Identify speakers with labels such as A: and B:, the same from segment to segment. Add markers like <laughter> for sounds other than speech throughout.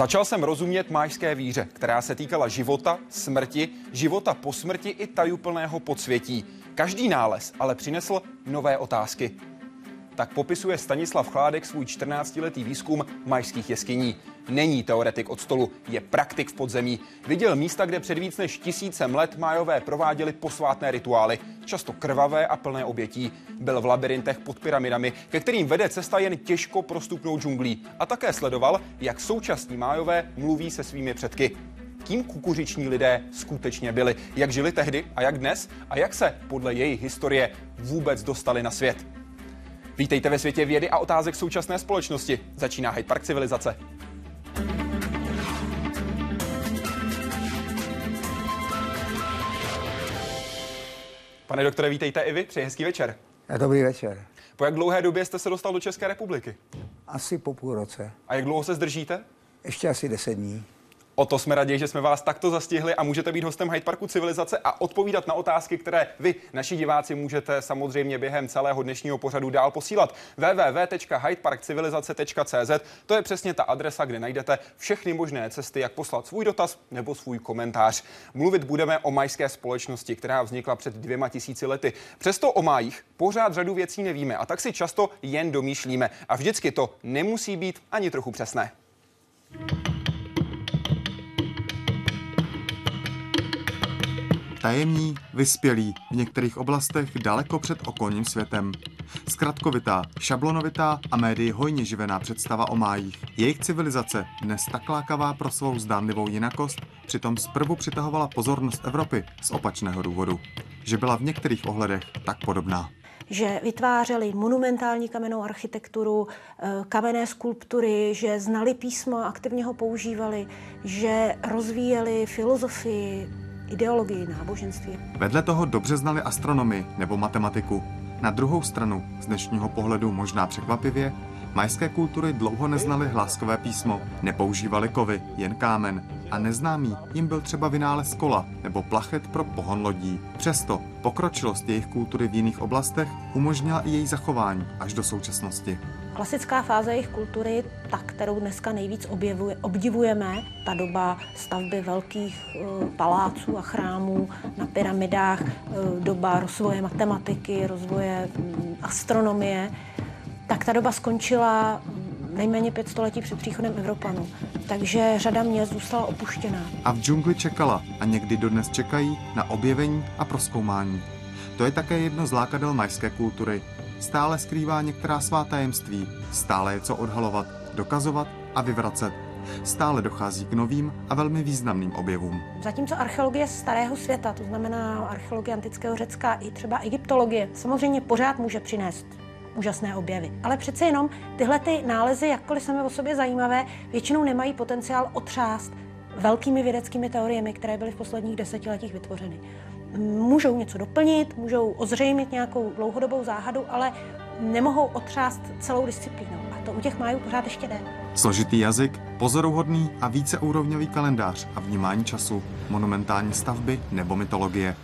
A: Začal jsem rozumět májské víře, která se týkala života, smrti, života po smrti i tajuplného podsvětí. Každý nález ale přinesl nové otázky. Tak popisuje Stanislav Chládek svůj 14-letý výzkum majských jeskyní. Není teoretik od stolu, je praktik v podzemí. Viděl místa, kde před víc než tisícem let májové prováděli posvátné rituály, často krvavé a plné obětí. Byl v labirintech pod pyramidami, ke kterým vede cesta jen těžko prostupnou džunglí. A také sledoval, jak současní májové mluví se svými předky kým kukuřiční lidé skutečně byli, jak žili tehdy a jak dnes a jak se podle jejich historie vůbec dostali na svět. Vítejte ve světě vědy a otázek současné společnosti. Začíná Hyde Park civilizace. Pane doktore, vítejte i vy, přeji hezký večer.
B: Dobrý večer.
A: Po jak dlouhé době jste se dostal do České republiky?
B: Asi po půl roce.
A: A jak dlouho se zdržíte?
B: Ještě asi deset dní.
A: O to jsme raději, že jsme vás takto zastihli a můžete být hostem Hyde Parku Civilizace a odpovídat na otázky, které vy, naši diváci, můžete samozřejmě během celého dnešního pořadu dál posílat. www.hydeparkcivilizace.cz To je přesně ta adresa, kde najdete všechny možné cesty, jak poslat svůj dotaz nebo svůj komentář. Mluvit budeme o majské společnosti, která vznikla před dvěma tisíci lety. Přesto o májích pořád řadu věcí nevíme a tak si často jen domýšlíme. A vždycky to nemusí být ani trochu přesné.
C: Tajemní, vyspělý, v některých oblastech daleko před okolním světem. Zkratkovitá, šablonovitá a médii hojně živená představa o májích. Jejich civilizace, dnes tak lákavá pro svou zdánlivou jinakost, přitom zprvu přitahovala pozornost Evropy z opačného důvodu. Že byla v některých ohledech tak podobná
D: že vytvářeli monumentální kamennou architekturu, eh, kamenné skulptury, že znali písmo a aktivně ho používali, že rozvíjeli filozofii, ideologii náboženství.
C: Vedle toho dobře znali astronomii nebo matematiku. Na druhou stranu, z dnešního pohledu možná překvapivě, majské kultury dlouho neznali hláskové písmo, nepoužívali kovy, jen kámen a neznámý jim byl třeba vynález kola nebo plachet pro pohon lodí. Přesto pokročilost jejich kultury v jiných oblastech umožnila i její zachování až do současnosti.
D: Klasická fáze jejich kultury, ta, kterou dneska nejvíc objevuje, obdivujeme, ta doba stavby velkých e, paláců a chrámů na pyramidách, e, doba rozvoje matematiky, rozvoje m, astronomie, tak ta doba skončila nejméně pět století před příchodem Evropanů. Takže řada měst zůstala opuštěná.
C: A v džungli čekala a někdy dodnes čekají na objevení a proskoumání. To je také jedno z lákadel majské kultury. Stále skrývá některá svá tajemství, stále je co odhalovat, dokazovat a vyvracet. Stále dochází k novým a velmi významným objevům.
D: Zatímco archeologie starého světa, to znamená archeologie antického Řecka i třeba egyptologie, samozřejmě pořád může přinést úžasné objevy. Ale přece jenom tyhle ty nálezy, jakkoliv sami o sobě zajímavé, většinou nemají potenciál otřást velkými vědeckými teoriemi, které byly v posledních desetiletích vytvořeny. Můžou něco doplnit, můžou ozřejmit nějakou dlouhodobou záhadu, ale nemohou otřást celou disciplínou. A to u těch májů pořád ještě jde.
C: Složitý jazyk, pozoruhodný a víceúrovňový kalendář a vnímání času, monumentální stavby nebo mytologie.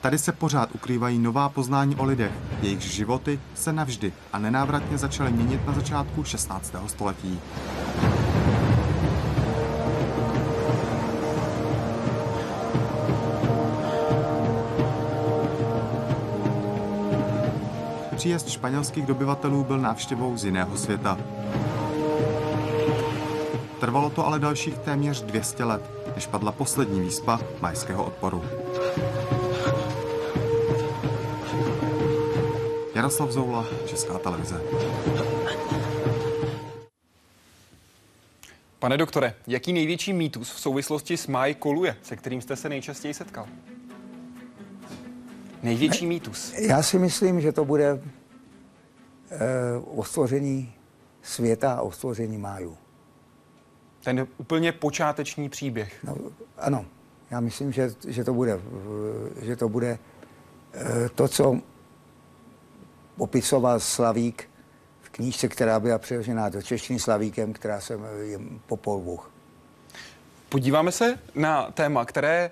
C: Tady se pořád ukrývají nová poznání o lidech, jejichž životy se navždy a nenávratně začaly měnit na začátku 16. století. Příjezd španělských dobyvatelů byl návštěvou z jiného světa. Trvalo to ale dalších téměř 200 let, než padla poslední výspa majského odporu. Jaroslav Zoula, Česká televize.
A: Pane doktore, jaký největší mýtus v souvislosti s máj koluje, se kterým jste se nejčastěji setkal? Největší mýtus.
B: Já si myslím, že to bude eh, o stvoření světa a o stvoření májů.
A: Ten úplně počáteční příběh.
B: No, ano, já myslím, že, že to bude, že to bude eh, to, co popisoval Slavík v knížce, která byla přeložená do češtiny Slavíkem, která se jmenuje Popol.
A: Podíváme se na téma, které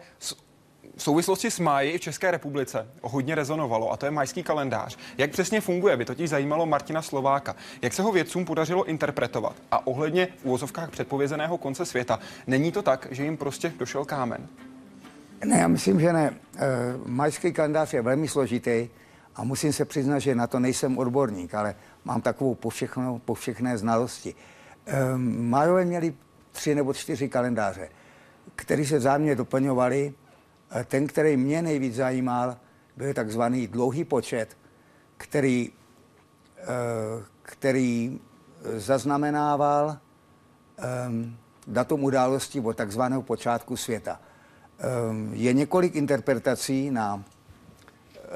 A: v souvislosti s máji v České republice hodně rezonovalo a to je majský kalendář. Jak přesně funguje, by totiž zajímalo Martina Slováka. Jak se ho vědcům podařilo interpretovat a ohledně v úvozovkách předpovězeného konce světa, není to tak, že jim prostě došel kámen?
B: Ne, já myslím, že ne. E, majský kalendář je velmi složitý a musím se přiznat, že na to nejsem odborník, ale mám takovou povšechnou, povšechné znalosti. E, Majové měli tři nebo čtyři kalendáře, které se vzájemně doplňovaly. E, ten, který mě nejvíc zajímal, byl takzvaný dlouhý počet, který, e, který zaznamenával datum události od takzvaného počátku světa. Je několik interpretací na,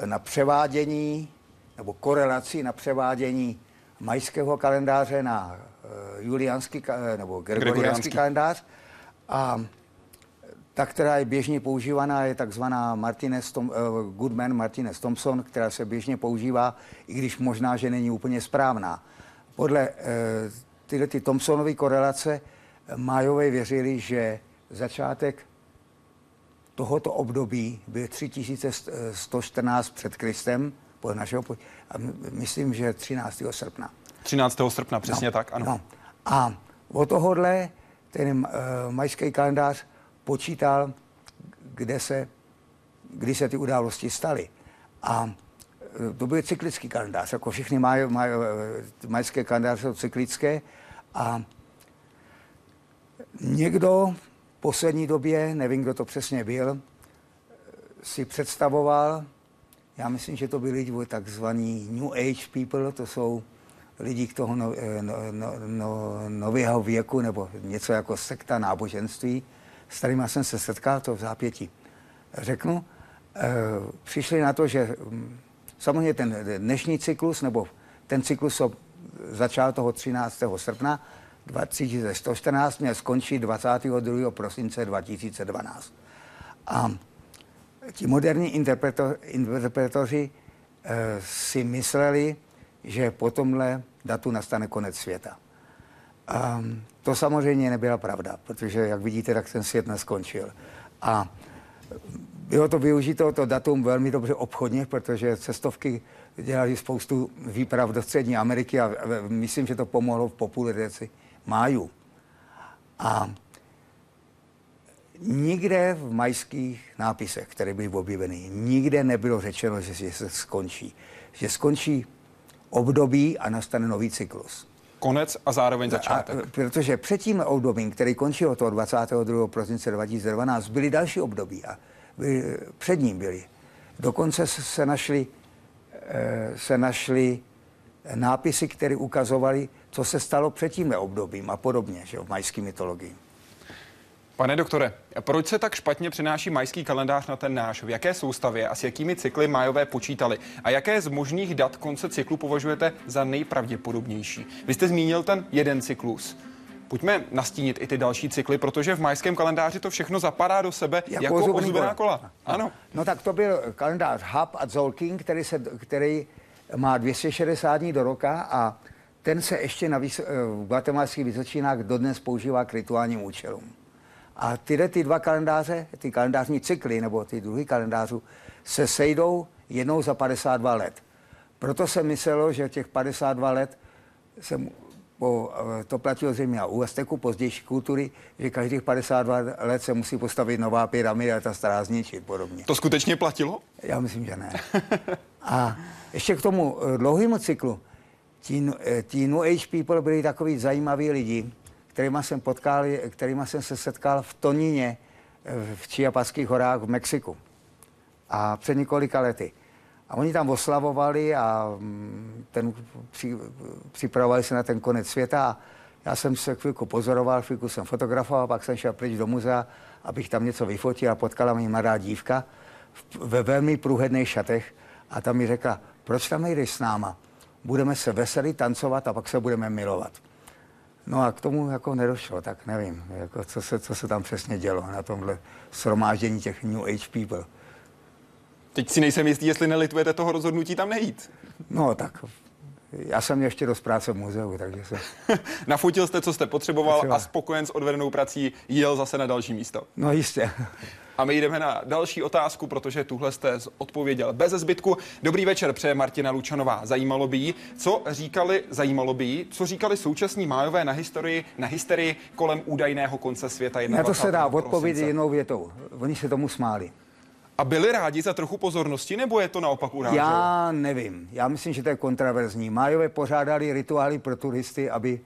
B: na převádění nebo korelací na převádění majského kalendáře na juliánský nebo gregoriánský kalendář. A ta, která je běžně používaná, je takzvaná Martinez Tom, uh, Goodman Martinez Thompson, která se běžně používá, i když možná, že není úplně správná. Podle uh, tyhle ty Thompsonovy korelace Májové věřili, že začátek tohoto období byl 3114 před Kristem, podle našeho, a myslím, že 13. srpna.
A: 13. srpna, přesně no, tak, ano. No.
B: A od tohohle ten uh, majský kalendář počítal, kde se, kdy se ty události staly. A eh, to byl cyklický kalendář, jako všechny maj, maj, eh, majské kalendáře jsou cyklické. A někdo v poslední době, nevím, kdo to přesně byl, si představoval, já myslím, že to byli takzvaní New Age people, to jsou lidi k toho no, no, no, no, nového věku nebo něco jako sekta náboženství, s kterými jsem se setkal, to v zápětí řeknu, e, přišli na to, že hm, samozřejmě ten dnešní cyklus, nebo ten cyklus začal toho 13. srpna 2114, měl skončit 22. prosince 2012. A ti moderní interpretoři e, si mysleli, že po tomhle datu nastane konec světa. A to samozřejmě nebyla pravda, protože, jak vidíte, tak ten svět neskončil. A bylo to využito, to datum velmi dobře obchodně, protože cestovky dělali spoustu výprav do Střední Ameriky a myslím, že to pomohlo v popularizaci májů. A nikde v majských nápisech, které byly objeveny, nikde nebylo řečeno, že se skončí. Že skončí období a nastane nový cyklus.
A: Konec a zároveň začátek. A,
B: protože před tím obdobím, který končil toho 22. prosince 2012, byly další období a byly, před ním byly. Dokonce se našly, eh, se našly nápisy, které ukazovaly, co se stalo před tím obdobím a podobně, že v majské mytologii.
A: Pane doktore, proč se tak špatně přenáší majský kalendář na ten náš? V jaké soustavě a s jakými cykly majové počítali? A jaké z možných dat konce cyklu považujete za nejpravděpodobnější? Vy jste zmínil ten jeden cyklus. Pojďme nastínit i ty další cykly, protože v majském kalendáři to všechno zapadá do sebe jako, jako ozubná kola.
B: No. Ano. No tak to byl kalendář Hub a Zolking, který, se, který má 260 dní do roka a ten se ještě na vys- v guatemalských Vysočinách dodnes používá k rituálním účelům. A tyhle ty dva kalendáře, ty kalendářní cykly nebo ty druhý kalendářů se sejdou jednou za 52 let. Proto se myslelo, že těch 52 let se po, eh, to platilo zřejmě u Azteku, pozdější kultury, že každých 52 let se musí postavit nová pyramida a ta stará zničit podobně.
A: To skutečně platilo?
B: Já myslím, že ne. A ještě k tomu eh, dlouhému cyklu. Ti, eh, ti New Age people byli takový zajímaví lidi, kterýma jsem potkal, kterýma jsem se setkal v Toníně v Čiapaských horách v Mexiku. A před několika lety. A oni tam oslavovali a mm, ten, při, připravovali se na ten konec světa. A já jsem se chvilku pozoroval, chvilku jsem fotografoval, pak jsem šel pryč do muzea, abych tam něco vyfotil a potkala mě mladá dívka ve velmi průhledných šatech a tam mi řekla, proč tam nejdeš s náma? Budeme se veselit, tancovat a pak se budeme milovat. No a k tomu jako nedošlo, tak nevím, jako co, se, co se tam přesně dělo na tomhle shromáždění těch New Age people.
A: Teď si nejsem jistý, jestli nelitujete toho rozhodnutí tam nejít.
B: No tak Já jsem ještě dost práce v muzeu, takže jsem... <laughs>
A: Nafotil jste, co jste potřeboval
B: Potřeba.
A: a spokojen s odvedenou prací jel zase na další místo.
B: No jistě.
A: A my jdeme na další otázku, protože tuhle jste odpověděl bez zbytku. Dobrý večer, přeje Martina Lučanová. Zajímalo by jí, co říkali, zajímalo by jí, co říkali současní májové na historii, na hysterii kolem údajného konce světa 21.
B: Na to se dá odpovědět jednou větou. Oni se tomu smáli.
A: A byli rádi za trochu pozornosti, nebo je to naopak uráželo?
B: Já nevím. Já myslím, že to je kontraverzní. Májové pořádali rituály pro turisty, aby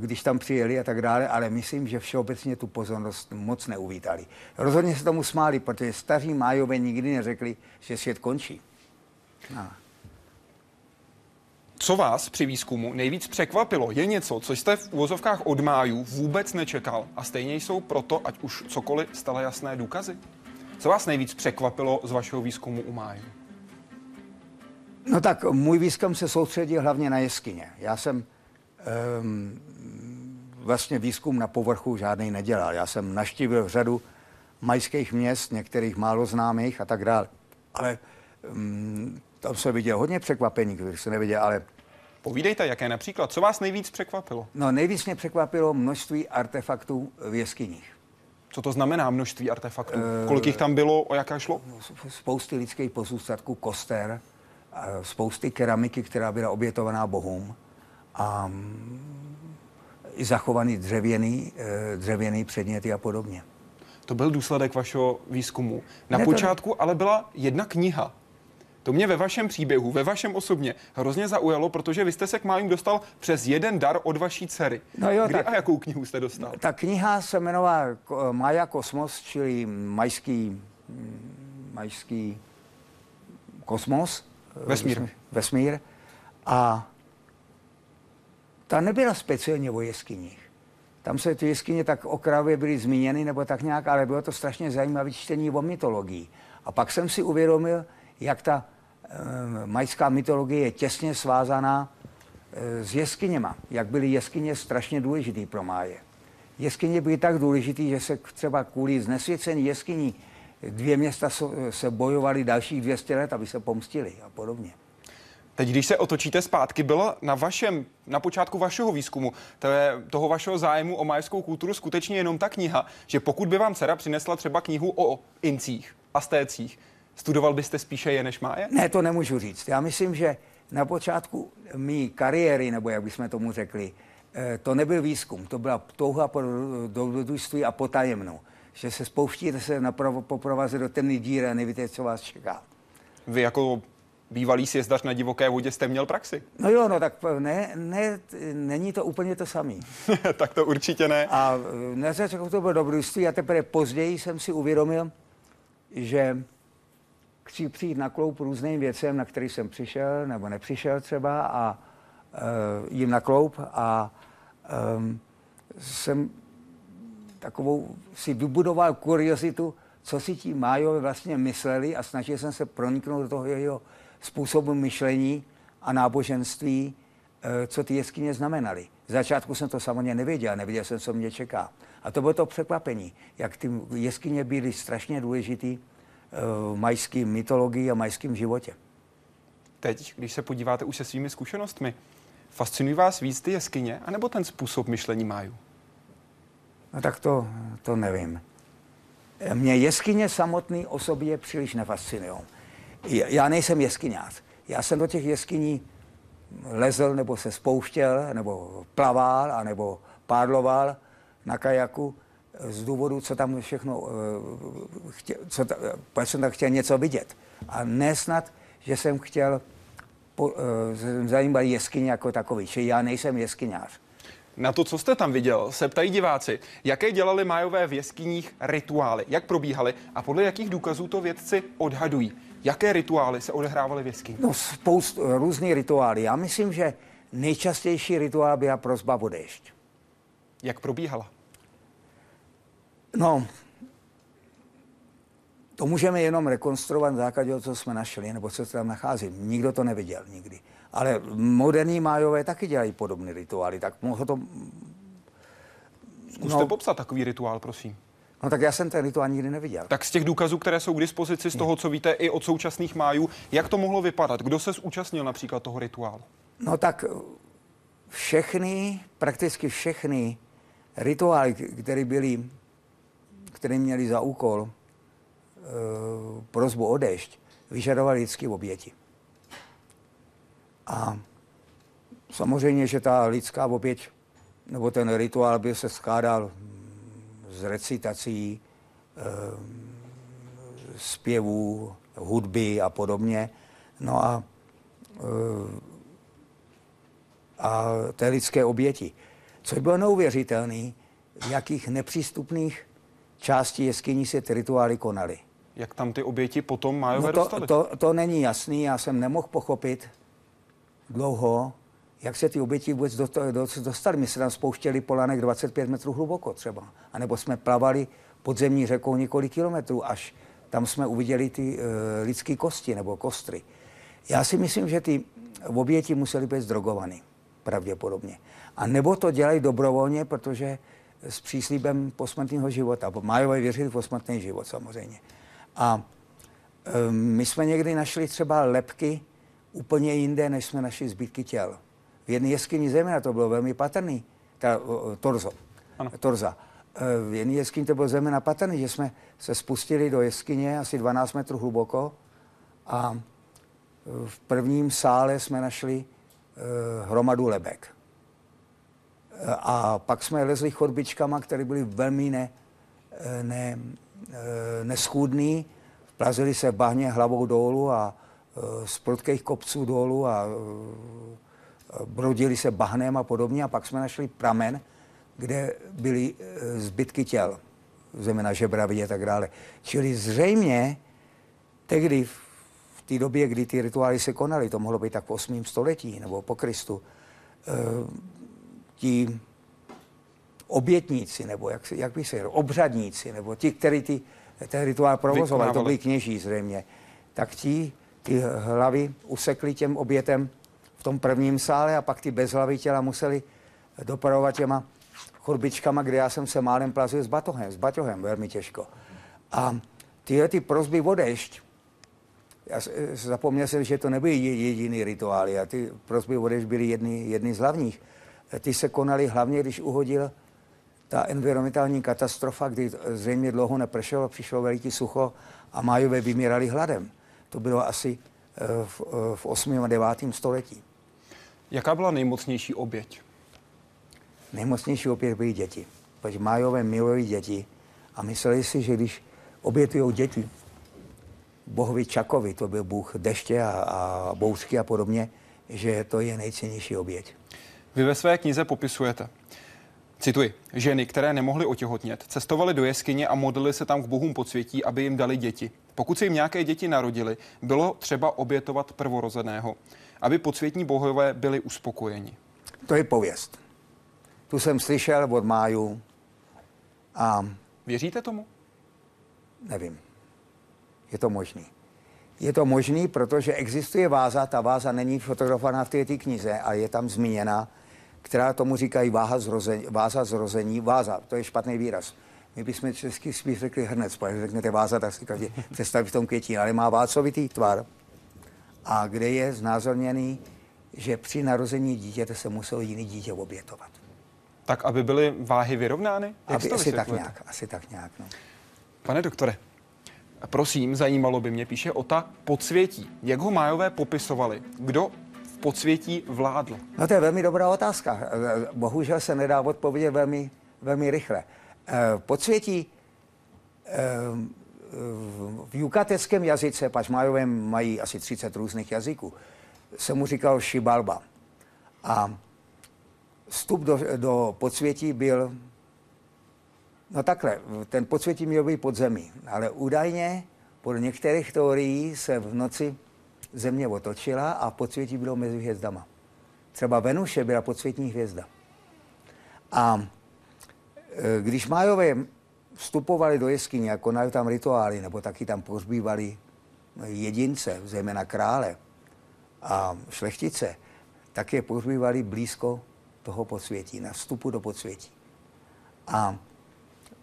B: když tam přijeli a tak dále, ale myslím, že všeobecně tu pozornost moc neuvítali. Rozhodně se tomu smáli, protože staří májové nikdy neřekli, že svět končí. No.
A: Co vás při výzkumu nejvíc překvapilo, je něco, co jste v úvozovkách od májů vůbec nečekal a stejně jsou proto, ať už cokoliv, stále jasné důkazy? Co vás nejvíc překvapilo z vašeho výzkumu u májů?
B: No tak můj výzkum se soustředil hlavně na jeskyně. Já jsem vlastně výzkum na povrchu žádný nedělal. Já jsem naštívil řadu majských měst, některých málo známých a tak dále. Ale um, tam jsem viděl hodně překvapení, kterých jsem neviděl, ale
A: Povídejte, jaké například, co vás nejvíc překvapilo?
B: no, nejvíc mě překvapilo množství artefaktů v jeskyních.
A: Co to znamená množství artefaktů? Kolik jich tam bylo, o jaké šlo?
B: Spousty lidských pozůstatků, koster, a spousty keramiky, která byla obětovaná bohům a mm, i zachovaný dřevěný, eh, dřevěný předměty a podobně.
A: To byl důsledek vašeho výzkumu. Na
B: Ne, to-
A: počátku ale byla jedna kniha. To mě ve vašem příběhu, ve vašem osobně hrozně zaujalo, protože vy jste se k májům dostal přes jeden dar od vaší dcery.
B: No jo,
A: Kdy
B: tak-
A: a jakou knihu jste dostal?
B: Ta kniha se jmenovala Ko- Maja Kosmos, čili majský, mm, majský kosmos. eh,
A: Vesmír.
B: Vesmír. A ta nebyla speciálně o jeskyních. Tam se ty jeskyně tak okrajově byly zmíněny, nebo tak nějak, ale bylo to strašně zajímavé čtení o mytologii. A pak jsem si uvědomil, jak ta e, majská mytologie je těsně svázaná e, s jeskyněma. Jak byly jeskyně strašně důležitý pro máje. Jeskyně byly tak důležitý, že se třeba kvůli znesvěcení jeskyní dvě města so- se bojovaly dalších 200 let, aby se pomstili a podobně.
A: Teď, když se otočíte zpátky, byla na vašem, na počátku vašeho výzkumu, to je, toho vašeho zájmu o majskou kulturu skutečně jenom ta kniha, že pokud by vám dcera přinesla třeba knihu o incích, astécích, studoval byste spíše je než máje?
B: Ne, to nemůžu říct. Já myslím, že na počátku mý kariéry, nebo jak bychom tomu řekli, eh, to nebyl výzkum, to byla touha po dobrodružství a potajemnou. Že se spouštíte se na provo- po provaze do temné díry a nevíte, co vás čeká.
A: Vy jako bývalý sjezdař na divoké vodě jste měl praxi.
B: No jo, no tak ne, ne, není to úplně to samé. <laughs>
A: tak to určitě ne.
B: A eh, na začátku to bylo dobrodružství a teprve později jsem si uvědomil, že chci přijít na kloup různým věcem, na který jsem přišel nebo nepřišel třeba a uh, jim na kloup a um, jsem takovou si vybudoval kuriozitu, co si ti májové vlastně mysleli a snažil jsem se proniknout do toho jeho způsobu myšlení a náboženství, eh, co ty jeskyně znamenaly. Z začátku jsem to samozřejmě nevěděl, nevěděl jsem, co mě čeká. A to bylo to překvapení, jak ty jeskyně byly strašně důležitý eh, v majské mytologii a majském životě.
A: Teď, když se podíváte už se svými zkušenostmi, fascinují vás víc ty jeskyně, anebo ten způsob myšlení májů?
B: No tak to, to nevím. Mě jeskyně samotný o sobě příliš nefascinují. Já nejsem jeskyňář. Já jsem do těch jeskyní lezl, nebo se spouštěl, nebo plaval, anebo pádloval na kajaku z důvodu, co tam všechno, eh, co ta, proč jsem tam chtěl něco vidět. A ne snad, že jsem chtěl po, eh, zajímat jeskyně jako takový. Čili já nejsem jeskyňář.
A: Na to, co jste tam viděl, se ptají diváci, jaké dělali májové v jeskyních rituály, jak probíhaly a podle jakých důkazů to vědci odhadují. Jaké rituály se odehrávaly v jeskyni?
B: No, spoustu různých rituály. Já myslím, že nejčastější rituál byla prozba o déšť.
A: Jak probíhala?
B: No, to můžeme jenom rekonstruovat na základě toho, co jsme našli, nebo co se tam nachází. Nikdo to neviděl nikdy. Ale moderní májové taky dělají podobné rituály, tak mohlo to...
A: Zkuste no. popsat takový rituál, prosím.
B: No tak já jsem ten rituál nikdy neviděl.
A: Tak z těch důkazů, které jsou k dispozici, z toho, co víte i od současných májů, jak to mohlo vypadat? Kdo se zúčastnil například toho rituálu?
B: No tak všechny, prakticky všechny rituály, které byly, které měly za úkol uh, prozbu o dešť, vyžadovaly lidské oběti. A samozřejmě, že ta lidská oběť, nebo ten rituál by se skládal z recitací, uh, zpěvů, hudby a podobně. No a, uh, a té lidské oběti. Co bylo neuvěřitelné, v jakých nepřístupných částí jeskyní se ty rituály konaly.
A: Jak tam ty oběti potom mají
B: no to, to, to není jasný, já jsem nemohl pochopit dlouho, jak se ty oběti vůbec dostaly. My se tam spouštěli polanek 25 metrů hluboko třeba. A nebo jsme plavali podzemní řekou několik kilometrů, až tam jsme uviděli ty uh, lidské kosti nebo kostry. Já si myslím, že ty oběti musely být zdrogovaný, pravděpodobně. A nebo to dělají dobrovolně, protože s příslíbem posmrtného života. Májové věřili v posmrtný život samozřejmě. A e, my jsme někdy našli třeba lepky úplně jinde, než jsme našli zbytky těl. V jedné jeskyni země to bylo velmi patrný, ta, torzo, ano. torza. E, v jedné jeskyni to bylo země patrný, že jsme se spustili do jeskyně asi 12 metrů hluboko a v prvním sále jsme našli e, hromadu lebek. A pak jsme lezli chodbičkama, které byly velmi ne, ne, neschůdný. Plazili se bahně hlavou dolů a z prudkých kopců dolů a brodili se bahnem a podobně. A pak jsme našli pramen, kde byly e, zbytky těl, zejména žebra vidět a tak dále. Čili zřejmě tehdy v té době, kdy ty rituály se konaly, to mohlo být tak v 8. století nebo po Kristu, e, ti obětníci, nebo jak, jak by se řekl, obřadníci, nebo ti, kteří ty, ten rituál provozovali, to byli kněží zřejmě, tak ti ty hlavy usekli těm obětem v tom prvním sále a pak ty bezhlavy těla museli dopravovat těma chodbičkama, kde já jsem se málem plazil s batohem, s baťohem, velmi těžko. A tyhle ty prozby o dešť, já zapomněl jsem, že to nebyly jediný rituály a ty prozby o dešť byly jedny, jedny z hlavních ty se konaly hlavně, když uhodil ta environmentální katastrofa, kdy zřejmě dlouho nepršelo, přišlo veliký sucho a májové vymírali hladem. To bylo asi eh, v, eh, v 8. a 9. století.
A: Jaká byla nejmocnější oběť?
B: Nejmocnější oběť byly děti. Protože májové milují děti a mysleli si, že když obětují děti, bohovi Čakovi, to byl bůh deště a, a bouřky a podobně, že to je nejcennější oběť.
A: Vy ve své knize popisujete, Cituji. Ženy, které nemohly otěhotnět, cestovaly do jeskyně a modlily se tam k bohům podsvětí, aby jim dali děti. Pokud se jim nějaké děti narodily, bylo třeba obětovat prvorozeného, aby podsvětní bohové byli uspokojeni.
B: To je pověst. Tu jsem slyšel od máju a...
A: Věříte tomu?
B: Nevím. Je to možný. Je to možný, protože existuje váza, ta váza není fotografovaná v té knize a je tam zmíněna, která tomu říkají váha zrození, váza zrození, váza, to je špatný výraz. My bychom česky spíš řekli hrnec, protože řeknete váza, tak si každý představí v tom květí, ale má vácovitý tvar. A kde je znázorněný, že při narození dítěte se muselo jiný dítě obětovat.
A: Tak, aby byly váhy vyrovnány?
B: Jak aby, asi tak nějak, asi tak nějak. No.
A: Pane doktore, Prosím, zajímalo by mě, píše Ota podsvětí. Jak ho Májové popisovali? Kdo v podsvětí vládl?
B: No to je velmi dobrá otázka. Bohužel se nedá odpovědět velmi, velmi rychle. Eh, podsvětí eh, v jukateckém jazyce, pač Májové mají asi 30 různých jazyků, se mu říkal šibalba. A vstup do, do podsvětí byl No takhle, ten podsvětí měl být pod zemí, ale údajně podle některých teorií se v noci země otočila a podsvětí bylo mezi hvězdama. Třeba Venuše byla podsvětní hvězda. A e, když Májové vstupovali do jeskyně a konali tam rituály, nebo taky tam pozbývali jedince, zejména krále a šlechtice, tak je pozbývali blízko toho podsvětí, na vstupu do podsvětí. A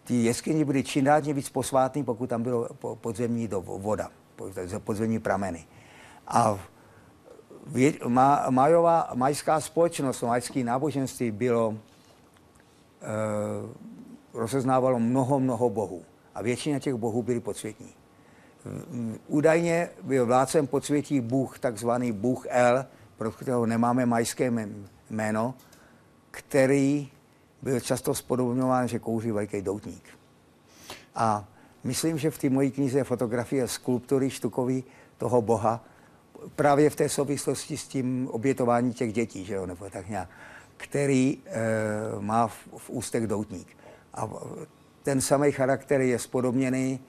B: ty jeskyně byly dál víc posvátný, pokud tam bylo podzemní do voda, podzemní prameny. A majová, majská společnost, majské náboženství bylo, e, rozeznávalo mnoho, mnoho bohů. A většina těch bohů byly podsvětní. Údajně byl vládcem podsvětí Bůh, takzvaný Bůh El, pro kterého nemáme majské jméno, který byl často spodobňován, že kouří velký doutník. A myslím, že v té mojí knize je fotografie skulptury štukový toho boha, právě v té souvislosti s tím obětováním těch dětí, že jo, nebo tak nějak, který e, má v, v ústech doutník. A ten samý charakter je spodobněný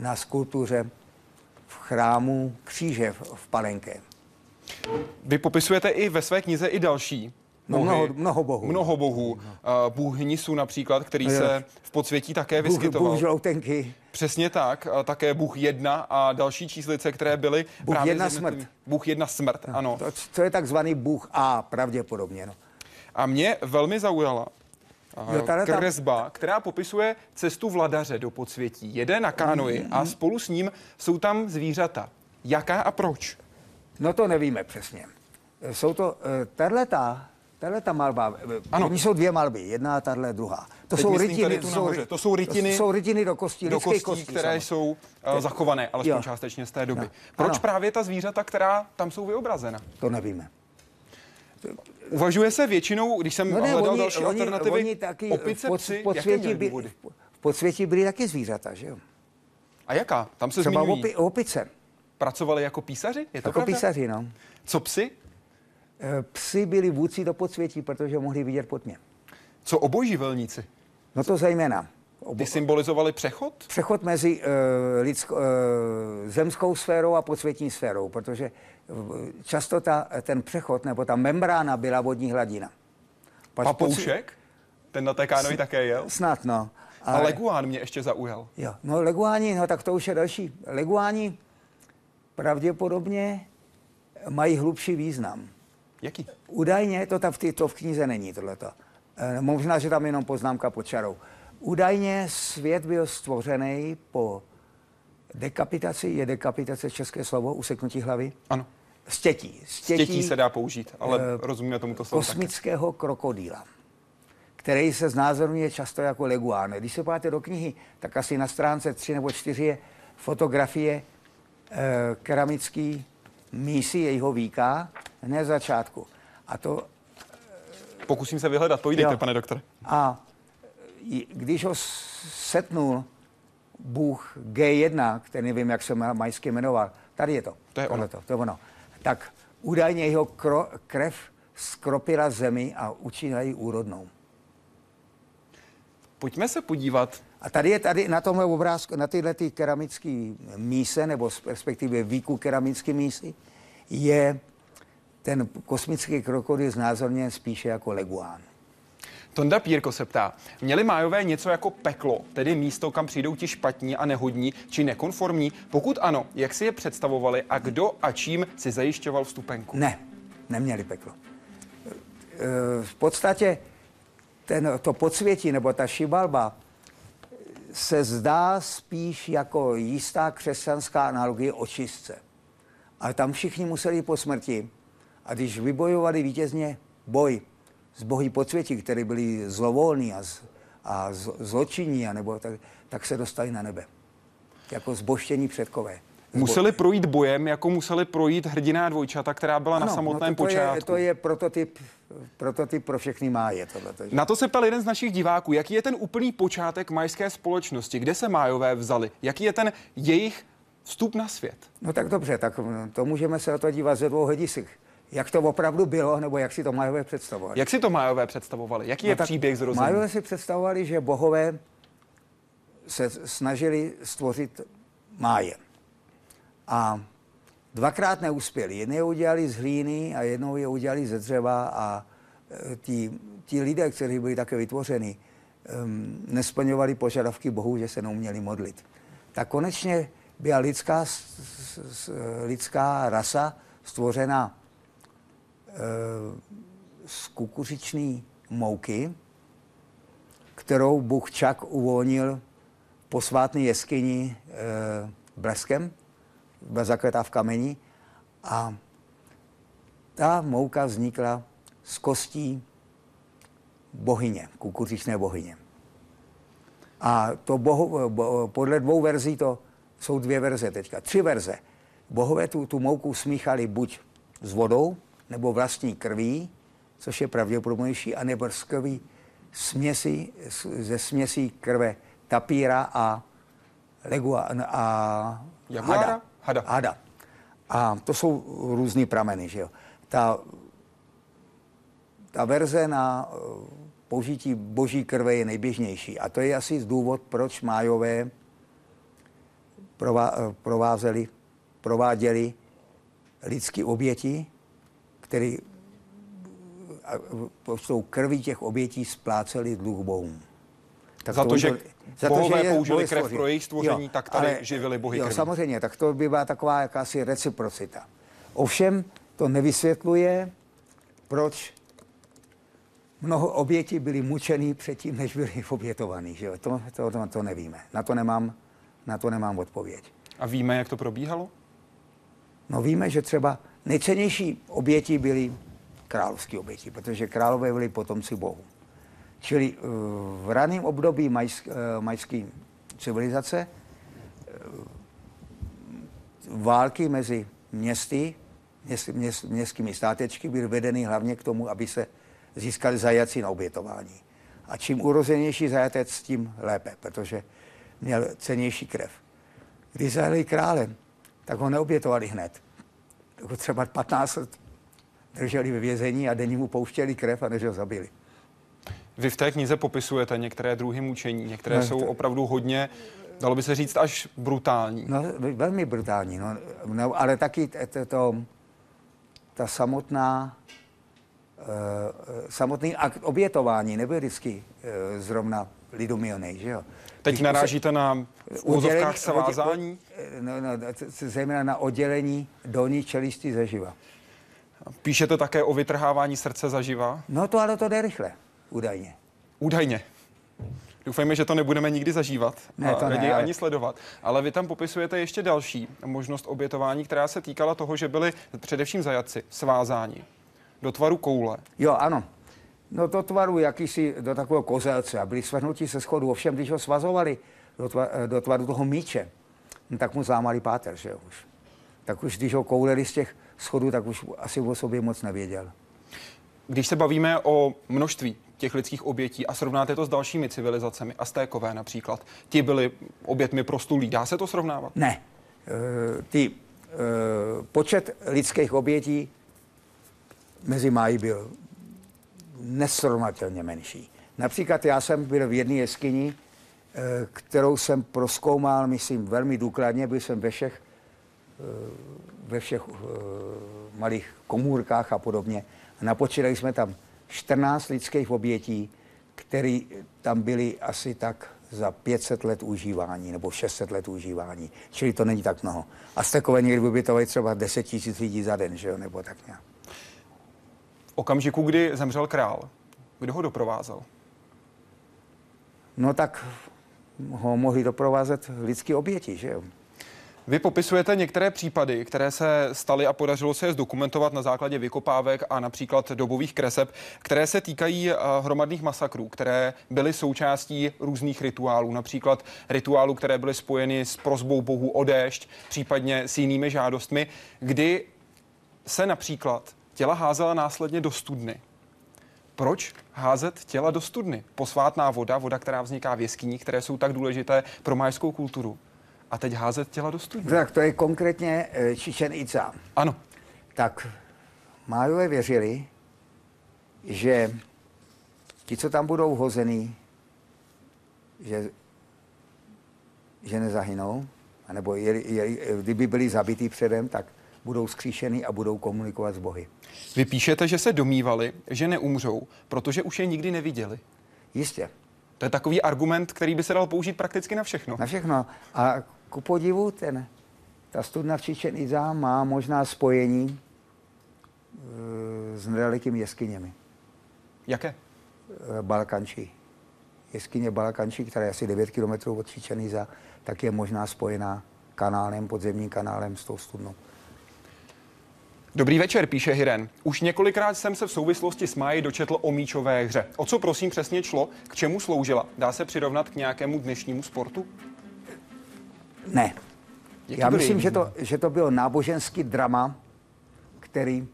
B: na skulptuře v chrámu kříže v, Palenké.
A: Vy popisujete i ve své knize i další
B: No, mnoho, mnoho bohů.
A: Mnoho bohů. Uh, bůh Hnisu například, který no, se v podsvětí také bůh, vyskytoval.
B: Bůh žloutenky.
A: Přesně tak. A také Bůh jedna a další číslice, které byly
B: Bůh právě jedna smrt.
A: Bůh jedna smrt, no, ano.
B: To, to je takzvaný Bůh A, pravděpodobně. No.
A: A mě velmi zaujala jo, kresba, která popisuje cestu vladaře do podsvětí. Jede na kánoji a spolu s ním jsou tam zvířata. Jaká a proč?
B: No to nevíme přesně. Jsou to, tato Tahle ta malba, ano. oni jsou dvě malby, jedna a tahle druhá.
A: To Teď jsou rytiny, to jsou, to jsou rytiny,
B: to jsou rytiny do kostí,
A: do kostí, kostí které samozřejmě. jsou uh, zachované, alespoň jo. částečně z té doby. No. Proč ano. právě ta zvířata, která tam jsou vyobrazena?
B: To nevíme.
A: Uvažuje se většinou, když jsem no ne, hledal oni, další oni, alternativy, oni taky opice, pod,
B: psi, podsvětí by, v podsvětí byly taky zvířata, že jo?
A: A jaká? Tam se
B: Třeba
A: zmiňují.
B: Opi, opice.
A: Pracovali jako písaři? Je to
B: jako
A: pravda?
B: písaři, no.
A: Co psy?
B: Eh, Psi byli vůdci do podsvětí, protože mohli vidět pod mě.
A: Co obojživelníci?
B: No to zejména.
A: Obo... Ty symbolizovali přechod?
B: Přechod mezi uh, lidsko, uh, zemskou sférou a podsvětní sférou, protože často ta, ten přechod nebo ta membrána byla vodní hladina.
A: Pač Papoušek? Ten na té kánoji také jel?
B: Snad, no.
A: Ale... A leguán mě ještě zaujal.
B: Jo, no leguáni, no tak to už je další. Leguáni pravděpodobně mají hlubší význam.
A: Jaký?
B: Údajně, to, tam v, to v knize není tohleto. E, možná, že tam jenom poznámka pod čarou. Údajně svět byl stvořený po dekapitaci, je dekapitace české slovo, useknutí hlavy?
A: Ano.
B: Stětí.
A: Stětí, Stětí se dá použít, ale e, rozumíme tomuto slovu
B: Kosmického také. krokodýla, který se znázorňuje často jako leguán. Když se podíváte do knihy, tak asi na stránce 3 nebo 4 je fotografie e, keramický mísy jejího víka hned začátku. A to...
A: Pokusím se vyhledat, povídejte, jo. pane doktore.
B: A když ho setnul Bůh G1, který nevím, jak se majsky jmenoval, tady je to.
A: To je ono.
B: To, to je ono. Tak údajně jeho kro, krev skropila zemi a učinila úrodnou.
A: Pojďme se podívat.
B: A tady je tady na tomhle obrázku, na tyhle ty keramické míse, nebo respektive výku keramické mísy, je ten kosmický krokodýl znázorněn spíše jako leguán.
A: Tonda Pírko se ptá, měli májové něco jako peklo, tedy místo, kam přijdou ti špatní a nehodní či nekonformní? Pokud ano, jak si je představovali a kdo a čím si zajišťoval vstupenku?
B: Ne, neměli peklo. E, v podstatě ten, to podsvětí nebo ta šibalba se zdá spíš jako jistá křesťanská analogie očistce. Ale tam všichni museli po smrti. A když vybojovali vítězně boj s bohy podsvětí, které byli zlovolní a, z, a z, zločinní, nebo tak, tak se dostali na nebe. Jako zboštění předkové.
A: Museli projít bojem, jako museli projít hrdiná dvojčata, která byla ano, na samotném
B: no to,
A: to počátku.
B: Je, to je prototyp, prototyp pro všechny máje. Tohleto,
A: Na to se ptal jeden z našich diváků. Jaký je ten úplný počátek majské společnosti? Kde se májové vzali? Jaký je ten jejich vstup na svět?
B: No tak dobře, tak to můžeme se o to dívat ze dvou hledisek. Jak to opravdu bylo, nebo jak si to Majové představovali?
A: Jak si to Majové představovali? Jaký no je příběh zrození?
B: Majové si představovali, že bohové se snažili stvořit máje. A dvakrát neuspěli. Jednou je udělali z hlíny a jednou je udělali ze dřeva a e, ti, ti lidé, kteří byli také vytvořeni, um, nesplňovali požadavky bohů, že se neuměli modlit. Tak konečně byla lidská, s, s, lidská rasa stvořena e, z kukuřičné mouky, kterou Bůh Čak uvolnil posvátné jeskyni e, bleskem, byla zakletá v kameni a ta mouka vznikla z kostí bohyně, kukuřičné bohyně. A to boho, bo, podle dvou verzí to jsou dvě verze teďka, tři verze. Bohové tu, tu mouku smíchali buď s vodou, nebo vlastní krví, což je pravděpodobnější, anebo z krví směsi, ze směsí krve tapíra a, legua, a
A: hada.
B: hada. hada. A to jsou různý prameny, že jo. Ta, ta verze na eh, použití boží krve je nejběžnější. A to je asi důvod, proč májové eh, provázeli, prováděli lidské oběti, které tou krví těch obětí spláceli dluh bohům.
A: Tak za to, že za to, že je použili krev pro jejich stvoření, jo, tak tady ale, živili bohy jo, krví.
B: samozřejmě, tak to by byla taková jakási reciprocita. Ovšem to nevysvětluje, proč mnoho obětí byly mučený předtím, než byly <laughs> obětovaný. Že jo? To, to, to, to nevíme. Na to, nemám, na to nemám odpověď.
A: A víme, jak to probíhalo?
B: No víme, že třeba nejcennější oběti byly královské oběti, protože králové byli potomci bohu. Čili eh, v raném období majsk, eh, majské civilizace eh, války mezi městy, měst, měst, městskými státečky byly vedeny hlavně k tomu, aby se získali zajaci na obětování. A čím urozenější zajatec, tím lépe, protože měl cenější krev. Když zajeli králem, tak ho neobětovali hned. Tak třeba 15 let drželi ve vězení a denně mu pouštěli krev a než ho zabili.
A: Vy v té knize popisujete některé druhy mučení, některé no, jsou to... opravdu hodně, dalo by se říct, až brutální.
B: No, velmi brutální, no, no ale taky to, to, ta samotná samotný akt obětování nebyl vždycky uh, zrovna lidomilný, že jo?
A: Teď Když narážíte se, na úzovkách svázání?
B: No, no, zejména na oddělení dolní čelisti ze živa.
A: Píšete také o vytrhávání srdce zaživa?
B: No to ale to jde rychle, údajně.
A: Údajně. Doufejme, že to nebudeme nikdy zažívat
B: ne, to a ne,
A: ale... ani sledovat. Ale vy tam popisujete ještě další možnost obětování, která se týkala toho, že byli především zajatci svázáni do tvaru koule.
B: Jo, ano. No do tvaru jakýsi, do takového kozelce a byli svrhnutí se schodu. Ovšem, když ho svazovali do, tva, do tvaru toho míče, no, tak mu zlámali páter, že jo, už. Tak už když ho kouleli z těch schodu, tak už asi o sobě moc nevěděl.
A: Když se bavíme o množství těch lidských obětí a srovnáte to s dalšími civilizacemi, Aztékové například, ti byli obětmi prostulí, dá se to srovnávat?
B: Ne. E, ty e, počet lidských obětí mezi máji byl nesrovnatelně menší. Například já jsem byl v jedné jeskyni, e, kterou jsem proskoumal, myslím, velmi důkladně, byl jsem ve všech ve všech uh, malých komůrkách a podobně. A napočítali jsme tam 14 lidských obětí, které tam byly asi tak za 500 let užívání nebo 600 let užívání. Čili to není tak mnoho. A z takové někdy by třeba 10 tisíc lidí za den, že jo? nebo tak nějak.
A: Okamžiku, kdy zemřel král, kdo ho doprovázel?
B: No tak ho mohli doprovázet lidské oběti, že jo?
A: Vy popisujete některé případy, které se staly a podařilo se je zdokumentovat na základě vykopávek a například dobových kreseb, které se týkají eh, hromadných masakrů, které byly součástí různých rituálů, například rituálů, které byly spojeny s prozbou bohu o déšť, případně s jinými žádostmi, kdy se například těla házela následně do studny. Proč házet těla do studny? Posvátná voda, voda, která vzniká v jeskyních, které jsou tak důležité pro majskou kulturu a teď házet těla do studny.
B: Tak to je konkrétně eh, Čičen Ica.
A: Ano.
B: Tak Májové věřili, že ti, co tam budou hozený, že, že nezahynou, anebo je, je, kdyby byli zabití předem, tak budou skříšeny a budou komunikovat s Bohy.
A: Vy píšete, že se domývali, že neumřou, protože už je nikdy neviděli.
B: Jistě.
A: To je takový argument, který by se dal použít prakticky na všechno.
B: Na všechno. A ku podivu, ten, ta studna v Čičen Iza má možná spojení e, s nedalekými jeskyněmi.
A: Jaké?
B: E, Balkanči. Jeskyně Balkanči, která je asi 9 km od Čičen Iza, tak je možná spojená kanálem, podzemním kanálem s tou studnou.
A: Dobrý večer, píše Hiren. Už několikrát jsem se v souvislosti s Máji dočetl o míčové hře. O co prosím přesně šlo? K čemu sloužila? Dá se přirovnat k nějakému dnešnímu sportu?
B: Ne.
A: Jaký
B: Já myslím, že to, že to bylo náboženský drama, který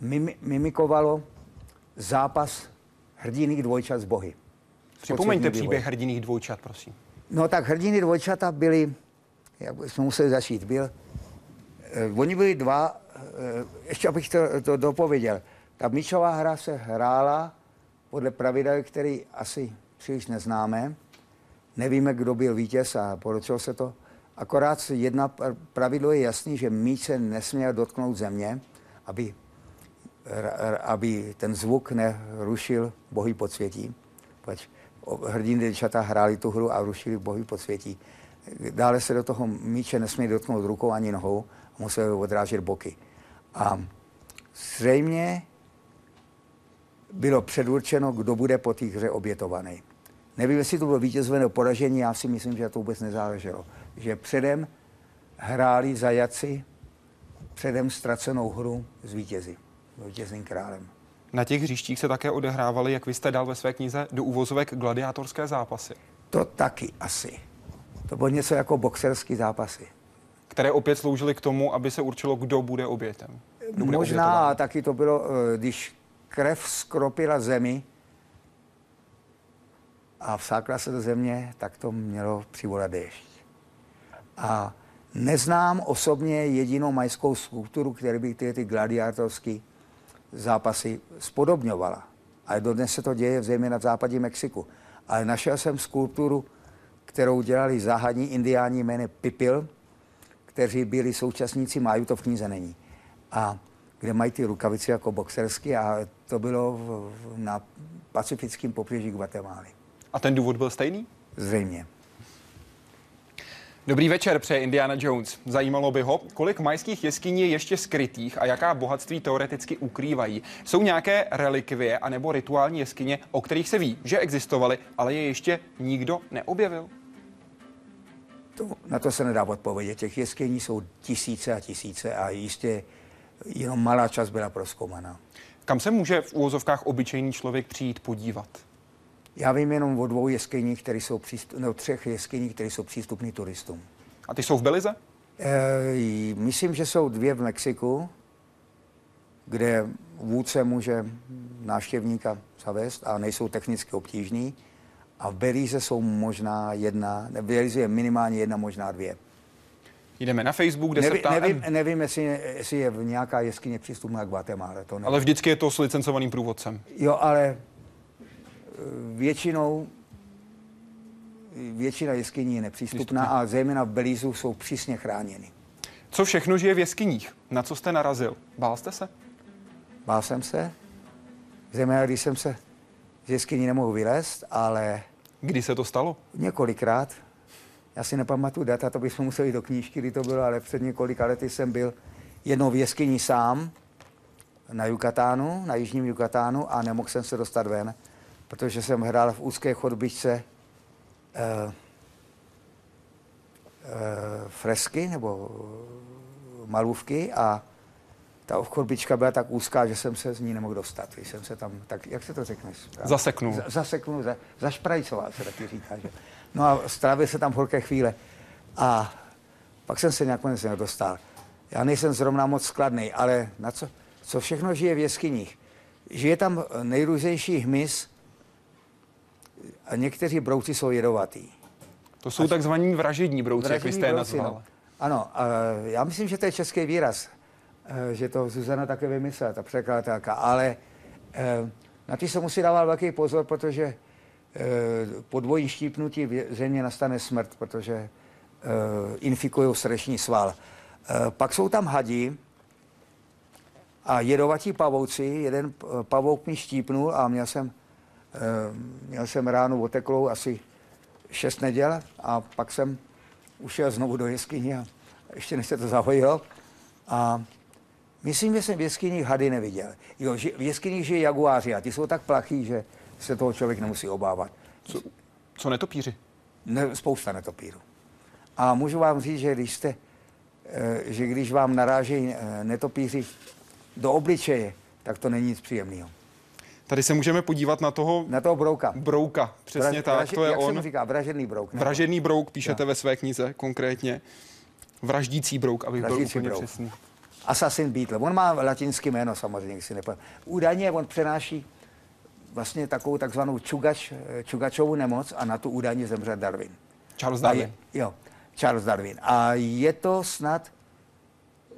B: mimi, mimikovalo zápas hrdiných dvojčat s bohy.
A: Připomeňte příběh
B: vývoj.
A: hrdiných dvojčat, prosím.
B: No tak hrdiny dvojčata byli, jak jsme museli začít, byl, eh, oni byli dva, ještě abych to, to dopověděl. Ta míčová hra se hrála podle pravidel, který asi příliš neznáme. Nevíme, kdo byl vítěz a poročilo se to. Akorát jedna pr- pravidlo je jasný, že míč se nesměl dotknout země, aby, aby ten zvuk nerušil bohy podsvětí. Pač hrdiny děčata hráli tu hru a rušili bohy podsvětí. Dále se do toho míče nesměli dotknout rukou ani nohou, museli odrážet boky. A zřejmě bylo předurčeno, kdo bude po té hře obětovaný. Nevím, jestli to bylo vítězové nebo poražení, já si myslím, že to vůbec nezáleželo. Že předem hráli zajaci předem ztracenou hru s vítězi, s vítězným králem.
A: Na těch hřištích se také odehrávaly, jak vy jste dal ve své knize, do úvozovek gladiátorské zápasy,
B: To taky asi. To bylo něco jako boxerský zápasy.
A: Které opět sloužily k tomu, aby se určilo, kdo bude obětem. Kdo bude
B: Možná
A: obětován.
B: a taky to bylo, eh, když krev skropila zemi a vsákla se do země, tak to mělo přivolat déšť. A neznám osobně jedinou majskou skulpturu, která by ty, ty gladiátorské zápasy spodobňovala. Ale dodnes se to děje zejména v západě Mexiku. Ale našel jsem skulpturu, kterou dělali záhadní indiáni jménem Pipil, kteří byli současníci Máju, to v knize není. A kde mají ty rukavice jako boxersky a to bylo v, v, na pacifickém pobřeží Guatemaly.
A: A ten důvod byl stejný?
B: Zřejmě.
A: Dobrý večer, přeje Indiana Jones. Zajímalo by ho, kolik majských jeskyní je ještě skrytých a jaká bohatství teoreticky ukrývají. Jsou nějaké relikvie anebo rituální jeskyně, o kterých se ví, že existovaly, ale je ještě nikdo neobjevil?
B: To, na to se nedá odpovědět. Těch jeskyní jsou tisíce a tisíce a jistě jenom malá část byla proskoumaná.
A: Kam se může v úvozovkách obyčejný člověk přijít podívat?
B: Já vím jenom o dvou jeskyních, které jsou přístup, no, třech jeskyních, které jsou přístupné turistům.
A: A ty jsou v Belize?
B: E, myslím, že jsou dvě v Mexiku, kde vůdce může návštěvníka zavést a nejsou technicky obtížný. A v Belize jsou možná jedna, v Belize je minimálně jedna, možná dvě.
A: Jdeme na Facebook, kde
B: Neví,
A: se ptá...
B: nevím, nevím jestli, jestli je v nějaká jeskyně přístupná k Guatemala. To nevím.
A: Ale vždycky je to s licencovaným průvodcem.
B: Jo, ale e, většinou většina jeskyní je nepřístupná a zejména v Belizu jsou přísně chráněny.
A: Co všechno žije v jeskyních? Na co jste narazil? Bál jste se?
B: Bál jsem se, zejména když jsem se z jeskyní nemohl vylézt, ale
A: Kdy se to stalo?
B: několikrát. Já si nepamatuju data, to bychom museli do knížky, kdy to bylo, ale před několika lety jsem byl jednou v jeskyni sám na Jukatánu, na jižním Jukatánu a nemohl jsem se dostat ven, protože jsem hrál v úzké chodbičce eh, eh, fresky nebo malůvky a ta chodbička byla tak úzká, že jsem se z ní nemohl dostat. Když jsem se tam, tak jak se to řekne? správně?
A: Zaseknul.
B: Z- zaseknul, za, zašprajcoval se taky říká. Že? No a strávil se tam horké chvíle. A pak jsem se nakonec nedostal. Já nejsem zrovna moc skladný, ale na co, co všechno žije v jeskyních? Žije tam nejrůznější hmyz a někteří brouci jsou jedovatý.
A: To jsou takzvaní vražední brouci, jak vy jste je
B: brouci,
A: nazval.
B: no. Ano, a já myslím, že to je český výraz, že to Zuzana také vymyslela, ta překladatelka, ale eh, na ty se musí dávat velký pozor, protože eh, po dvojím štípnutí v země nastane smrt, protože eh, infikují srdeční sval. Eh, Pak jsou tam hadi a jedovatí pavouci. Jeden eh, pavouk mi štípnul a měl jsem, eh, měl jsem ránu oteklou asi šest neděl a pak jsem ušel znovu do jeskyně a ještě než se to zahojilo. A myslím, že jsem v jeskyních hady neviděl. Jo, ži- v jeskyních žije jaguáři a ty jsou tak plachý, že se toho člověk nemusí obávat.
A: Co, co netopíři?
B: Ne, spousta netopíru. A můžu vám říct, že když jste, eh, že když vám narážejí eh, netopíři do obličeje, tak to není nic příjemného.
A: Tady se můžeme podívat na toho
B: Na toho brouka.
A: brouka. Přesně
B: Vraž-
A: tak,
B: vraži-
A: to je
B: jak
A: on.
B: mu říká, vražedný brouk. nebo-
A: Vražedný brouk píšete ve své knize konkrétně. Vraždící brouk, abych byl
B: Vraždící
A: úplně
B: brouk.
A: přesný.
B: Assassin Beetle. On má latinské jméno samozřejmě, si nepamatuji. Údajně on přenáší vlastně takovou takzvanou čugač, čugačovou nemoc a na tu údajně zemřel Darwin.
A: Charles Darwin.
B: je, jo, Charles Darwin. A je to snad,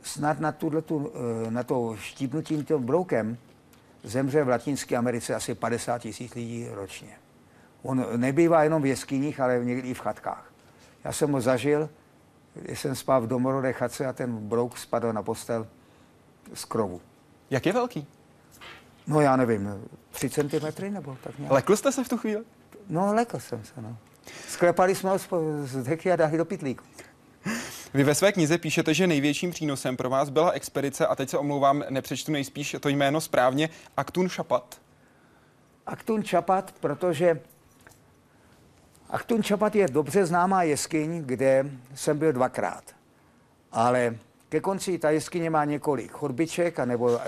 B: snad na, tuhletu, eh, na to štípnutím tím broukem zemře v Latinské Americe asi 50 tisíc lidí ročně. On nebývá jenom v jeskyních, ale někdy i v chatkách. Já jsem ho zažil, jsem spal v domorodé chatce a ten brouk spadl na postel z krovu.
A: Jak je velký?
B: No já nevím, 3 cm nebo tak nějak.
A: Lekl jste se v tu chvíli?
B: No, lekl jsem se, no. Sklepali jsme ho z, deky a dali do pitlíku.
A: Vy ve své knize píšete, že největším přínosem pro vás byla expedice, a teď se omlouvám, nepřečtu nejspíš to jméno správně, Aktun Šapat.
B: Aktun Čapat, protože Aktun Čapat je dobře známá jeskyň, kde jsem byl dvakrát. Ale ke konci ta jeskyně má několik chodbiček, anebo e,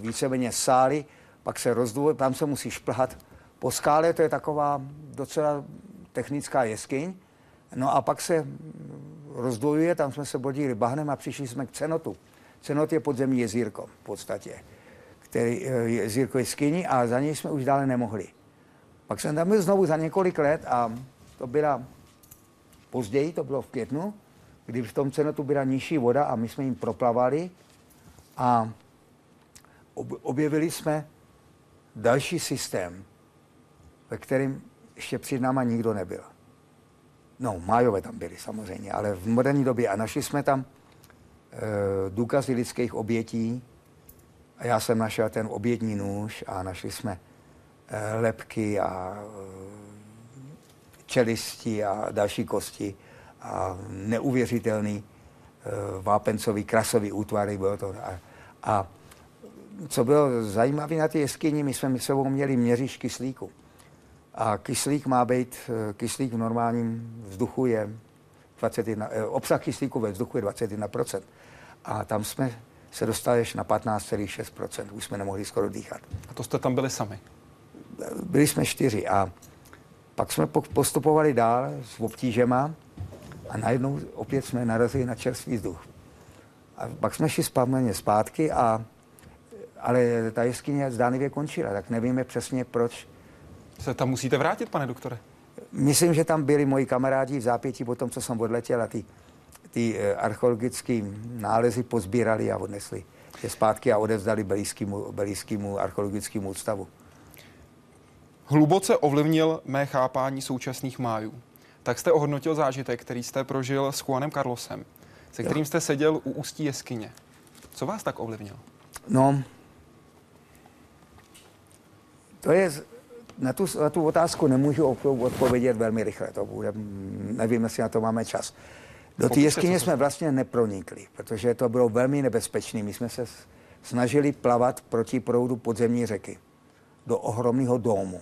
B: víceméně sály, pak se rozdvoj, tam se musí šplhat po skále, to je taková docela technická jeskyň. No a pak se rozdvojuje, tam jsme se bodili bahnem a přišli jsme k cenotu. Cenot je podzemní jezírko v podstatě, který eh, jezírko je skyní a za něj jsme už dále nemohli. Pak jsem tam byl znovu za několik let a to byla později, to bylo v květnu, kdy v tom cenotu byla nižší voda a my jsme jim proplavali a ob- objevili jsme další systém, ve kterém ještě před náma nikdo nebyl. No, májové tam byli samozřejmě, ale v moderní době. A našli jsme tam e, důkazy lidských obětí. A já jsem našel ten obětní nůž a našli jsme e, lepky a e, čelisti a další kosti a neuvěřitelný e, vápencový, krasový útvary bylo to. A, a co bylo zajímavé na té jeskyni, my jsme my sebou měli měříš kyslíku. A kyslík má být, eh, kyslík v normálním vzduchu je 21, eh, obsah kyslíku ve vzduchu je 21%. A tam jsme se dostali až na 15,6%. Už jsme nemohli skoro dýchat.
A: A to jste tam byli sami.
B: Byli jsme čtyři a pak jsme po- postupovali dál s obtížema a najednou opět jsme narazili na čerstvý vzduch. A pak jsme šli spavně zpátky, a, ale ta jeskyně zdánlivě končila, tak nevíme přesně proč
A: Se tam musíte vrátit, pane doktore.
B: Myslím, že tam byli moji kamarádi v zápětí po tom, co jsem odletěl a ty, ty eh, archeologické nálezy pozbírali a odnesli je zpátky a odevzdali Belijskému archeologickému ústavu.
A: Hluboce ovlivnil mé chápání současných májů. Tak jste ohodnotil zážitek, který jste prožil s Juanem Carlosem, se kterým jste seděl u ústí jeskyně. Co vás tak ovlivnilo?
B: No, to je, na tu, na tu otázku nemůžu odpovědět velmi rychle, to bude, nevím, jestli na to máme čas. Do té jeskyně jsme vlastně nepronikli, protože to bylo velmi nebezpečné. My jsme se snažili plavat proti proudu podzemní řeky do ohromného domu.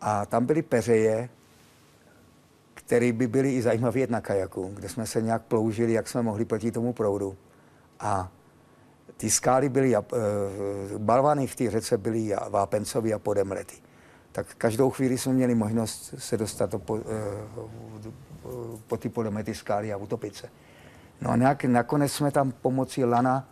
B: A tam byly peřeje, které by byly i zajímavé na kajaku, kde jsme se nějak ploužili, jak jsme mohli proti tomu proudu. A ty skály byly, eh, balvany v té řece byly vápencový a podemlety. Tak každou chvíli jsme měli možnost se dostat po, eh, po ty podemlety skály a utopit se. No a nějak, nakonec jsme tam pomocí lana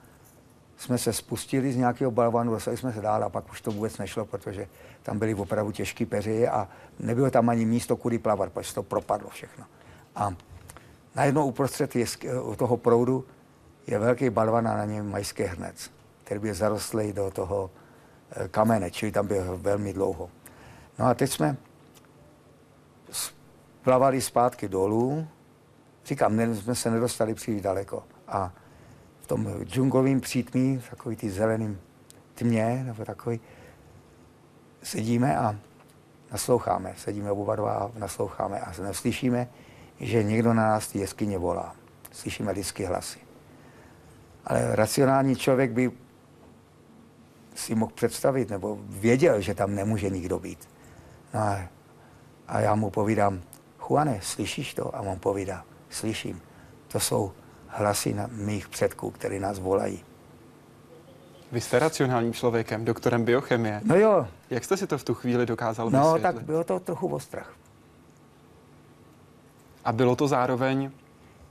B: jsme se spustili z nějakého balvanu, dostali jsme se dál a pak už to vůbec nešlo, protože tam byly opravdu těžké peřeje a nebylo tam ani místo, kudy plavat, protože to propadlo všechno. A najednou uprostřed jesk, toho proudu je velký balvan a na něm majský hrnec, který byl zarostlý do toho eh, kamene, čili tam byl velmi dlouho. No a teď jsme plavali zpátky dolů. Říkám, ne, jsme se nedostali příliš daleko. A v tom džunglovém přítmí, v takový ty zeleným tmě, nebo takový, sedíme a nasloucháme. Sedíme oba dva a nasloucháme a neslyšíme, že někdo na nás té jeskyně volá. Slyšíme lidsky hlasy. Ale racionální člověk by si mohl představit, nebo věděl, že tam nemůže nikdo být. No a, a já mu povídám, Juane, slyšíš to? A on povídá, slyším. To jsou hlasy na mých předků, které nás volají.
A: Vy jste racionálním člověkem, doktorem biochemie.
B: No jo.
A: Jak jste si to v tu chvíli dokázal
B: No,
A: vysvětlit?
B: tak bylo to trochu ostrach.
A: A bylo to zároveň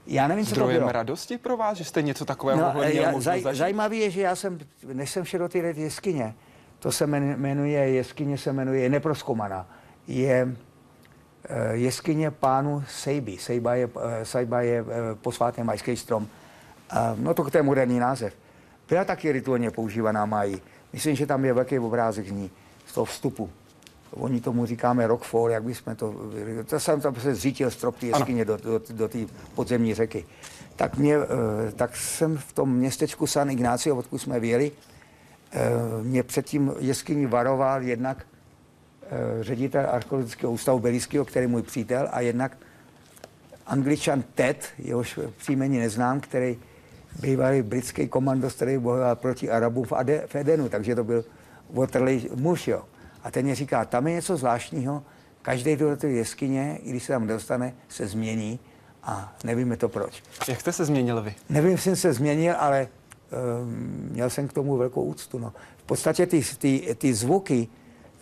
B: Já nevím, co to bylo.
A: radosti pro vás, že jste něco takového
B: No,
A: no, měl
B: já, zaj,
A: zažít?
B: zajímavý je, že já jsem, než jsem šel do té jeskyně, to se men- jmenuje, jeskyně se jmenuje, je neproskoumaná, je jeskyně pánu Sejby. Sejba je, eh, Sejba je eh, posvátný majský strom. No to, to je moderní název. Byla taky rituálně používaná mají. Myslím, že tam je velký obrázek z ní, z toho vstupu. Oni tomu říkáme rockfall, jak bychom to... To jsem tam se zřítil strop té jeskyně do, do, do té podzemní řeky. Tak, mě, eh, tak jsem v tom městečku San Ignacio, odkud jsme eh, mě před tím jeskyní varoval jednak eh, ředitel archeologického ústavu Belického, který je můj přítel, a jednak angličan Ted, jehož příjmení neznám, který bývalý britský komandos, který bojoval proti Arabům v, Ade, v Edenu, takže to byl Waterley muž, jo. A ten mě říká, tam je něco zvláštního, každý do té jeskyně, i když se tam dostane, se změní a nevíme to proč.
A: Jak jste se změnil vy?
B: Nevím, jestli jsem se změnil, ale um, měl jsem k tomu velkou úctu. No. V podstatě ty, ty, ty zvuky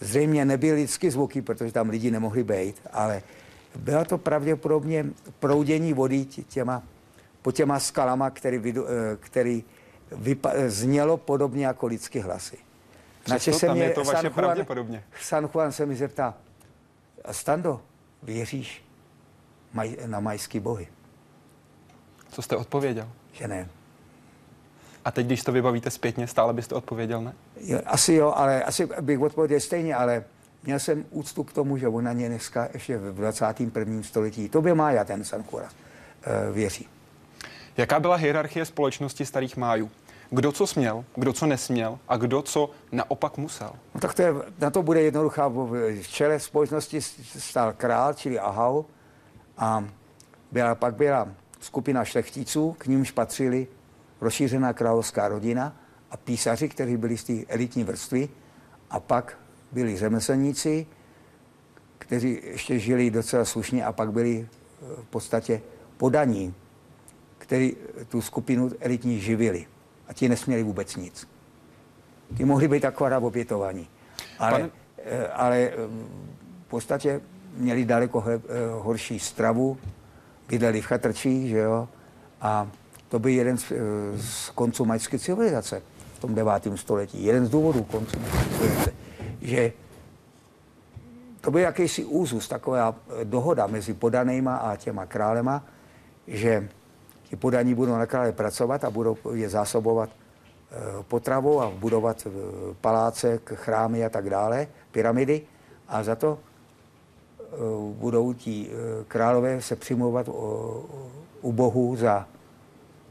B: zřejmě nebyly lidské zvuky, protože tam lidi nemohli být, ale byla to pravděpodobně proudění vody tě- těma, po těma skalama, který, eh, který vypa, znělo podobně jako lidské hlasy.
A: Přesto tam je to vaše pravděpodobně.
B: San Juan se mi zeptá, "A Stando, věříš maj, na majský bohy?
A: Co jste odpověděl?
B: Že ne.
A: A teď, když to vybavíte zpětně, stále byste odpověděl ne?
B: Jo, asi jo, ale asi bych odpověděl stejně, ale měl jsem úctu k tomu, že on na ně dneska ještě v 21. století, to by Mája ten San Juan, eh, věří.
A: Jaká byla hierarchie společnosti starých májů? Kdo co směl, kdo co nesměl a kdo co naopak musel?
B: No tak to je, na to bude jednoduchá. V čele společnosti stál král, čili Ahau, a byla, pak byla skupina šlechticů, k nímž patřili rozšířená královská rodina a písaři, kteří byli z té elitní vrstvy, a pak byli řemeslníci, kteří ještě žili docela slušně a pak byli eh, v podstatě podaní, který tu skupinu elitní živili. A ti nesměli vůbec nic. Ty mohli být akorát obětovaní. Ale,
A: Pane-
B: eh, ale eh, v podstatě měli daleko eh, horší stravu, bydleli v chatrčích, že jo, a to byl jeden z, eh, z konců majské civilizace v tom devátém století. Jeden z důvodů koncu majské civilizace, že to byl jakýsi úzus, taková eh, dohoda mezi podanýma a těma králema, že ti podaní budou na krále pracovat a budou je zásobovat eh, potravou a budovat paláce, chrámy a tak dále, pyramidy. A za to budou ti králové se o- u bohu za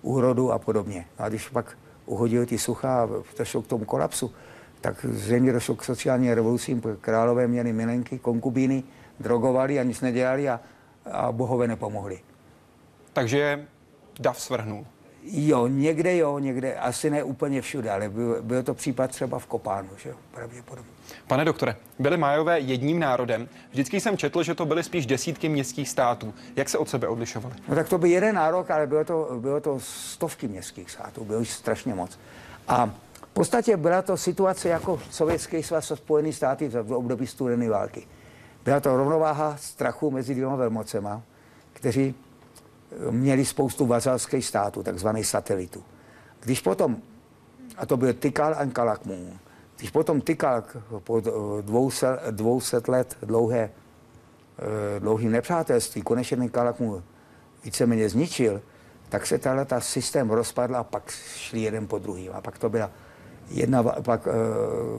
B: úrodu a podobně. A když pak uhodili ty sucha a došlo k tomu kolapsu, tak zřejmě došlo k sociální revolucím, králové měli milenky, konkubíny, drogovali a nic nedělali a, a bohové nepomohli.
A: Takže dav svrhnul.
B: Jo, někde jo, někde, asi ne úplně všude, ale byl, byl to případ třeba v Kopánu, že jo, pravděpodobně.
A: Pane doktore, byli Majové jedním národem. Vždycky jsem četl, že to byly spíš desítky městských států. Jak se od sebe odlišovali?
B: No tak to byl jeden nárok, ale bylo to, bylo to stovky městských států, bylo jich strašně moc. A v podstatě byla to situace jako Sovětský svaz a Spojené státy v období studené války. Byla to rovnováha strachu mezi dvěma velmocema, kteří měli spoustu vazalských států, takzvaných satelitů. Když potom, a to byl Tikal a Kalakmun, když potom Tikal po dvouset, dvouset let dlouhé eh, dlouhým nepřátelství, konečně ten Kalak mu víceméně zničil, tak se tahle ta systém rozpadl a pak šli jeden po druhým. A pak to byla jedna, pak eh,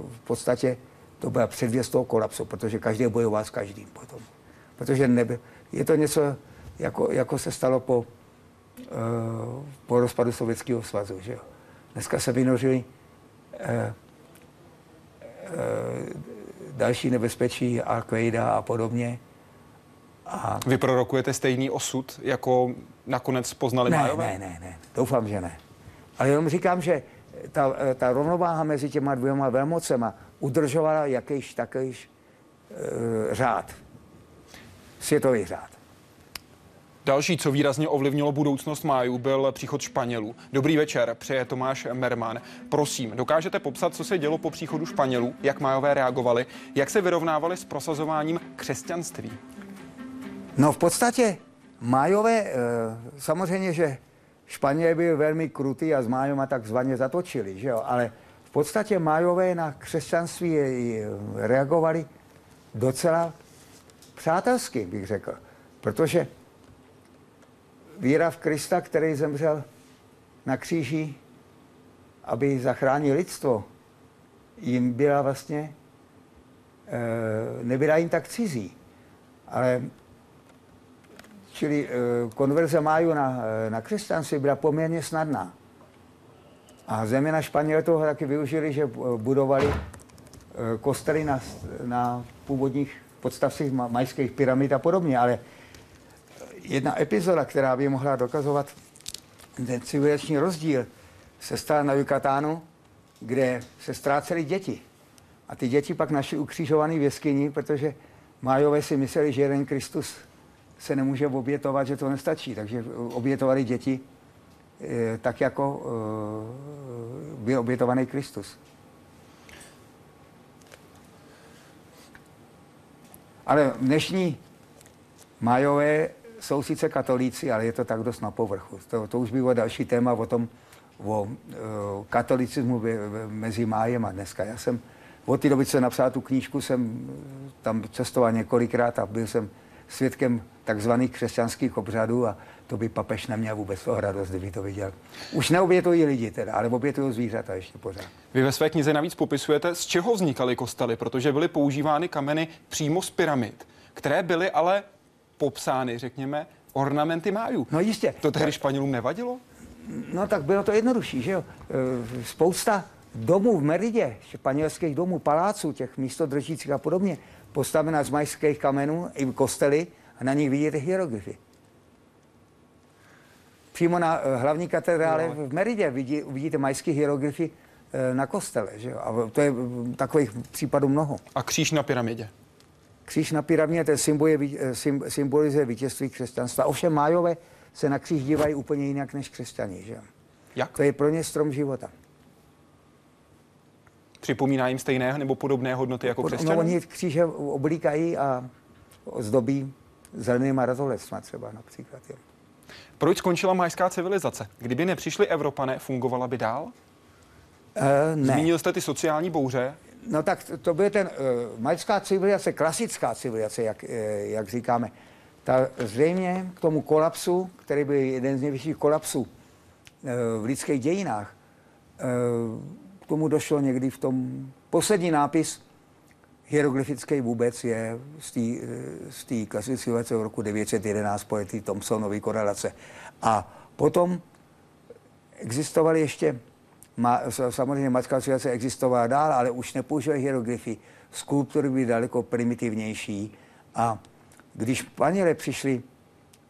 B: v podstatě to byla předvěst toho kolapsu, protože každý bojoval s každým potom. Protože neby, je to něco, jako, jako se stalo po, eh, po rozpadu Sovětského svazu. Že jo? Dneska se vynořili eh, eh, další nebezpečí, Al-Qaida a podobně. A
A: Vy prorokujete stejný osud, jako nakonec poznali
B: ne,
A: Majové?
B: ne, ne, ne, doufám, že ne. Ale jenom říkám, že ta, ta rovnováha mezi těma dvěma velmocema udržovala jakýž takýž e, řád. Světový řád.
A: Další, co výrazně ovlivnilo budoucnost májů, byl příchod Španělů. Dobrý večer, přeje Tomáš Merman. Prosím, dokážete popsat, co se dělo po příchodu Španělů, jak májové reagovali, jak se vyrovnávali s prosazováním křesťanství?
B: No v podstatě májové, eh, samozřejmě, že Španělé byli velmi krutý a s májoma takzvaně zatočili, že jo? ale v podstatě májové na křesťanství reagovali docela přátelsky, bych řekl. Protože víra v Krista, který zemřel na kříži, aby zachránil lidstvo, jim byla vlastně, eh, nebyla jim tak cizí. Ale čili eh, konverze máju na, eh, na křesťanství byla poměrně snadná. A země na Španělé toho taky využili, že budovali kostely na, na původních podstavcích majských pyramid a podobně, ale jedna epizoda, která by mohla dokazovat ten civilizační rozdíl, se stala na Yucatánu, kde se ztrácely děti. A ty děti pak našli ukřižovaný v jeskyni, protože Májové si mysleli, že jeden Kristus se nemůže obětovat, že to nestačí. Takže obětovali děti eh, tak, jako eh, byl obětovaný Kristus. Ale dnešní Majové jsou sice katolíci, ale je to tak dost na povrchu. To, to už bylo další téma o tom, o o katolicismu mezi májem a dneska. Já jsem od té doby, co jsem napsal tu knížku, jsem tam cestoval několikrát a byl jsem svědkem takzvaných křesťanských obřadů a to by papež neměl vůbec toho radost, kdyby to viděl. Už neobětují lidi teda, ale obětují zvířata ještě pořád.
A: Vy ve své knize navíc popisujete, z čeho vznikaly kostely, protože byly používány kameny přímo z pyramid, které byly ale popsány, řekněme, ornamenty májů.
B: No jistě.
A: To tehdy Španělům nevadilo?
B: No tak bylo to jednodušší, že jo. E, spousta domů v Meridě, španělských domů, paláců, těch místodržících a podobně, postavená z majských kamenů i kostely a na nich vidíte hieroglyfy. Přímo na e, hlavní katedrále no. v Meridě vidí, vidíte majské hieroglyfy e, na kostele. Že jo? A to je takových případů mnoho.
A: A kříž na pyramidě?
B: Kříž na pyramidě, ten symbolizuje, symbolizuje vítězství křesťanstva. Ovšem májové se na kříž dívají úplně jinak než křesťaní. Že?
A: Jak?
B: To je pro ně strom života.
A: Připomíná jim stejné nebo podobné hodnoty jako křesťané?
B: No, oni kříže oblíkají a zdobí zelenýma razolecma třeba například. Jo.
A: Proč skončila majská civilizace? Kdyby nepřišli Evropané, fungovala by dál?
B: Uh, ne.
A: Zmínil jste ty sociální bouře.
B: No tak to byl ten uh, majská civilizace, klasická civilizace, jak, uh, jak říkáme. Ta zřejmě k tomu kolapsu, který byl jeden z nejvyšších kolapsů uh, v lidských dějinách, uh, k tomu došlo někdy v tom poslední nápis hieroglyfický vůbec je z té klasické civilizace v roku 911 po té Thomsonovy korelace. A potom existovaly ještě má, samozřejmě macká civilizace existovala dál, ale už nepoužívají hieroglyfy. Skulptury byly daleko primitivnější. A když Španělé přišli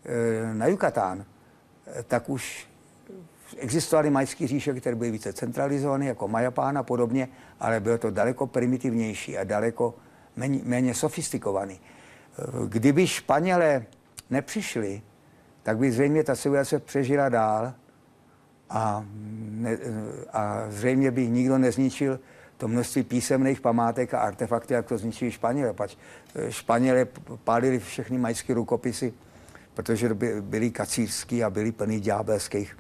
B: e, na Yucatán, e, tak už existovaly majské říše, které byly více centralizované, jako Majapán a podobně, ale bylo to daleko primitivnější a daleko méně, méně sofistikovaný. E, kdyby Španělé nepřišli, tak by zřejmě ta civilizace přežila dál a, ne, a zřejmě by nikdo nezničil to množství písemných památek a artefakty, jak to zničili Španělé. Pač eh, Španělé pálili všechny majské rukopisy, protože byli kacířský a byli plný ďábelských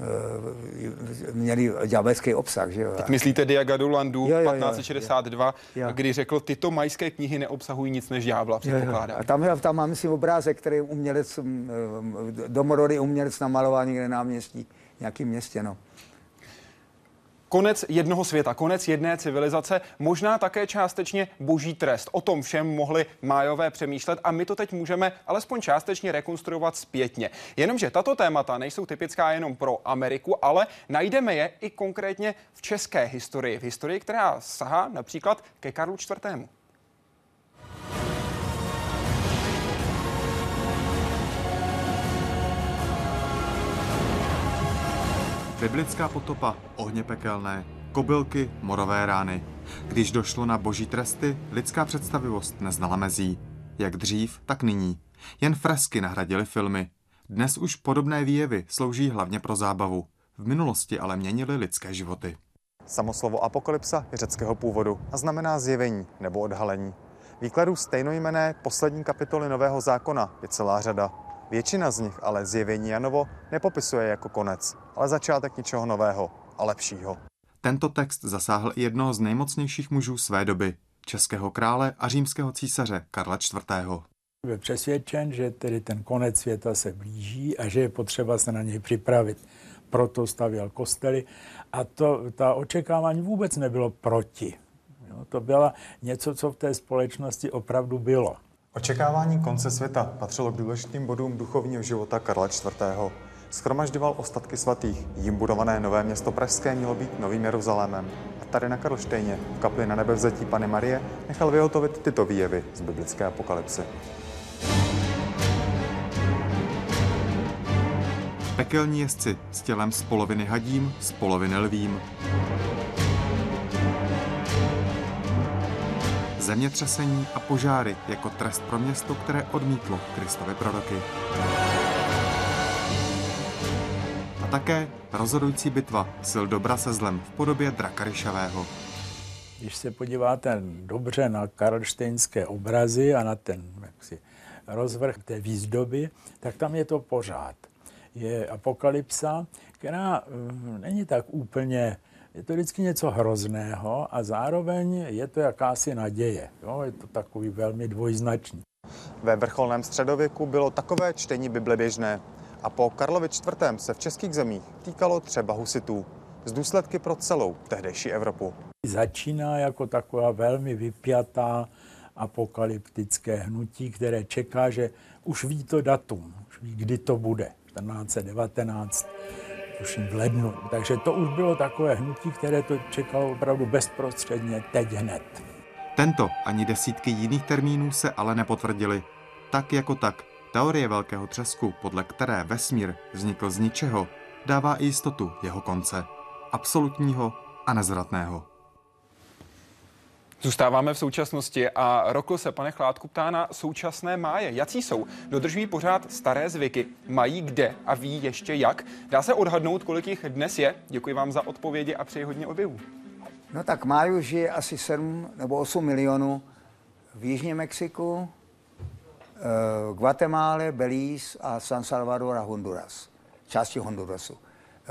B: Eh, měli ďábelský obsah. Že jo?
A: Teď myslíte Diagadu Landu jo, jo, 1562, jo. kdy řekl, tyto majské knihy neobsahují nic než ďábla, předpokládám.
B: A tam, tam mám si obrázek, který umělec, mm, eh, domorody umělec namaloval někde na nějakým městě. No
A: konec jednoho světa, konec jedné civilizace, možná také částečně boží trest. O tom všem mohli májové přemýšlet a my to teď můžeme alespoň částečně rekonstruovat zpětně. Jenomže tato témata nejsou typická jenom pro Ameriku, ale najdeme je i konkrétně v české historii, v historii, která sahá například ke Karlu IV.
C: Biblická potopa, ohně pekelné, kobylky, morové rány. Když došlo na boží tresty, lidská představivost neznala mezí. Jak dřív, tak nyní. Jen fresky nahradily filmy. Dnes už podobné výjevy slouží hlavně pro zábavu. V minulosti ale měnily lidské životy. Samoslovo apokalypsa je řeckého původu a znamená zjevení nebo odhalení. Výkladů stejnojmené poslední kapitoly Nového zákona je celá řada. Většina z nich ale zjevení Janovo nepopisuje jako konec, ale začátek něčeho nového a lepšího. Tento text zasáhl i jednoho z nejmocnějších mužů své doby, českého krále a římského císaře Karla IV.
E: Byl přesvědčen, že tedy ten konec světa se blíží a že je potřeba se na něj připravit. Proto stavěl kostely a to, ta očekávání vůbec nebylo proti. Jo, to bylo něco, co v té společnosti opravdu bylo.
C: Očekávání konce světa patřilo k důležitým bodům duchovního života Karla IV. Schromažďoval ostatky svatých. Jím budované nové město Pražské mělo být novým Jeruzalémem. A tady na Karlštejně, v kapli na nebevzetí Pany Marie, nechal vyhotovit tyto výjevy z biblické apokalypsy. Pekelní jezdci s tělem z poloviny hadím, z poloviny lvím. Zemětřesení a požáry jako trest pro město, které odmítlo Kristovy proroky. A také rozhodující bitva sil dobra se zlem v podobě draka ryšavého.
E: Když se podíváte dobře na karlštejnské obrazy a na ten jaksi, rozvrh té výzdoby, tak tam je to pořád. Je apokalypsa, která mm, není tak úplně je to vždycky něco hrozného a zároveň je to jakási naděje. Jo? Je to takový velmi dvojznačný.
C: Ve vrcholném středověku bylo takové čtení Bible běžné a po Karlovi IV. se v českých zemích týkalo třeba husitů z důsledky pro celou tehdejší Evropu.
E: Začíná jako taková velmi vypjatá apokalyptické hnutí, které čeká, že už ví to datum, už ví, kdy to bude, 1419 tuším v lednu. Takže to už bylo takové hnutí, které to čekalo opravdu bezprostředně teď hned.
C: Tento ani desítky jiných termínů se ale nepotvrdili. Tak jako tak, teorie velkého třesku, podle které vesmír vznikl z ničeho, dává i jistotu jeho konce. Absolutního a nezvratného.
A: Zůstáváme v současnosti a Rokl se, pane Chládku, ptá na současné máje. Jací jsou? Dodržují pořád staré zvyky? Mají kde a ví ještě jak? Dá se odhadnout, kolik jich dnes je? Děkuji vám za odpovědi a přeji hodně objevů.
B: No tak máju žije asi 7 nebo 8 milionů v Jižním Mexiku, uh, Guatemala, Belize a San Salvador a Honduras. Části Hondurasu.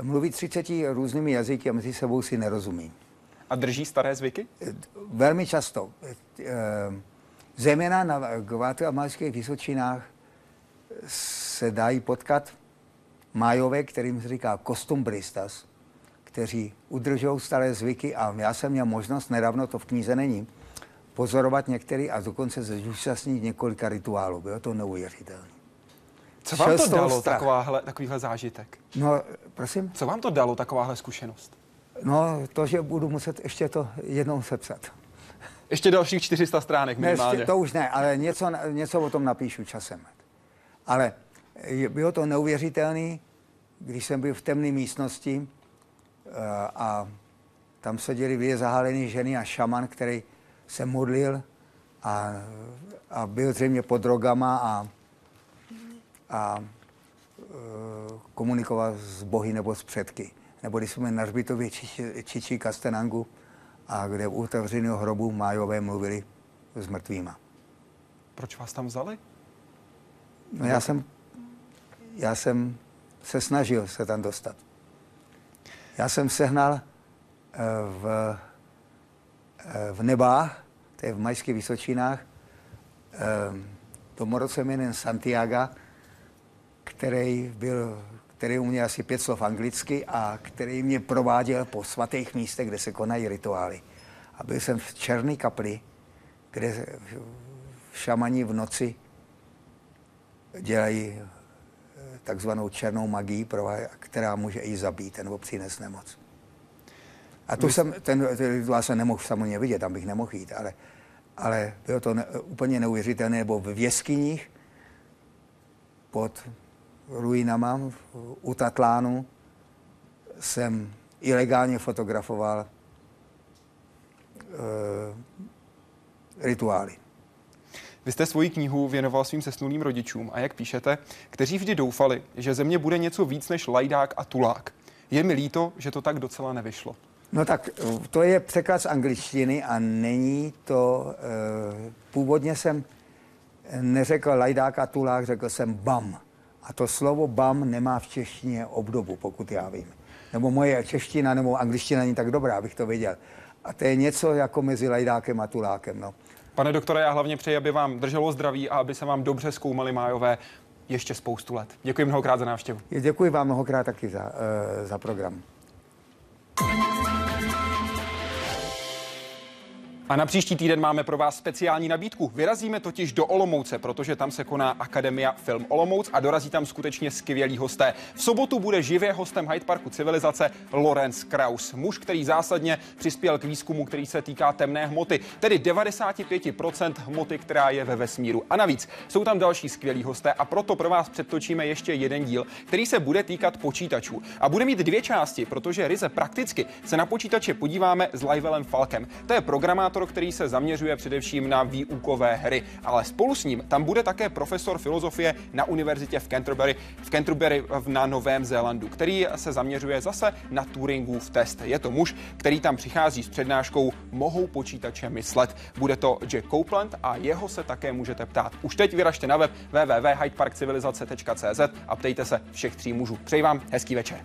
B: Mluví 30 různými jazyky a mezi sebou si nerozumí.
A: A drží staré zvyky?
B: Velmi často. Zejména na Guatemalských Vysočinách se dají potkat májové, kterým se říká kostumbristas, kteří udržují staré zvyky a já jsem měl možnost, nedávno to v knize není, pozorovat některý a dokonce se zúčastnit několika rituálů. Bylo to neuvěřitelné.
A: Co vám to dalo takováhle, takovýhle zážitek?
B: No, prosím?
A: Co vám to dalo takováhle zkušenost?
B: No, to, že budu muset ještě to jednou sepsat.
A: Ještě dalších 400 stránek minimálně.
B: Ne, to už ne, ale něco, něco o tom napíšu časem. Ale bylo to neuvěřitelné, když jsem byl v temné místnosti eh, a tam seděli dvě zahálené ženy a šaman, který se modlil a, a byl zřejmě pod drogama a, a eh, komunikoval s bohy nebo s předky nebo když jsme na Hřbitově Čiči, Čiči Kastenangu, a kde u otevřeného hrobu májové mluvili s mrtvýma.
A: Proč vás tam vzali?
B: No já jsem, já jsem se snažil se tam dostat. Já jsem sehnal eh, v, eh, v Nebách, to je v Majských Vysočinách, domorodce jménem Santiago, který byl který uměl asi pět slov anglicky a který mě prováděl po svatých místech, kde se konají rituály. A byl jsem v černé kapli, kde šamani v noci dělají eh, takzvanou černou magii, která může i zabít nebo přinést nemoc. A tu jsem, ten, ten rituál jsem nemohl samozřejmě vidět, tam bych nemohl jít, ale, ale bylo to ne, úplně neuvěřitelné, nebo v jeskyních pod ruinama u Tatlánu jsem ilegálně fotografoval e, rituály.
A: Vy jste svoji knihu věnoval svým sesnulým rodičům a jak píšete, kteří vždy doufali, že země bude něco víc než lajdák a tulák. Je mi líto, že to tak docela nevyšlo.
B: No tak to je překlad z angličtiny a není to, e, původně jsem neřekl lajdák a tulák, řekl jsem bam. A to slovo bam nemá v češtině obdobu, pokud já vím. Nebo moje čeština nebo angličtina není tak dobrá, abych to věděl. A to je něco jako mezi lajdákem a tulákem. No.
A: Pane doktore, já hlavně přeji, aby vám drželo zdraví a aby se vám dobře zkoumali májové ještě spoustu let. Děkuji mnohokrát za návštěvu.
B: Děkuji vám mnohokrát taky za, uh, za program.
A: A na příští týden máme pro vás speciální nabídku. Vyrazíme totiž do Olomouce, protože tam se koná Akademia Film Olomouc a dorazí tam skutečně skvělí hosté. V sobotu bude živě hostem Hyde Parku civilizace Lorenz Kraus, muž, který zásadně přispěl k výzkumu, který se týká temné hmoty, tedy 95% hmoty, která je ve vesmíru. A navíc jsou tam další skvělí hosté a proto pro vás předtočíme ještě jeden díl, který se bude týkat počítačů. A bude mít dvě části, protože ryze prakticky se na počítače podíváme s Livelem Falkem. To je programátor autor, který se zaměřuje především na výukové hry, ale spolu s ním tam bude také profesor filozofie na univerzitě v Canterbury, v Canterbury na Novém Zélandu, který se zaměřuje zase na Turingův test. Je to muž, který tam přichází s přednáškou Mohou počítače myslet. Bude to Jack Copeland a jeho se také můžete ptát. Už teď vyražte na web www.hydeparkcivilizace.cz a ptejte se všech tří mužů. Přeji vám hezký večer.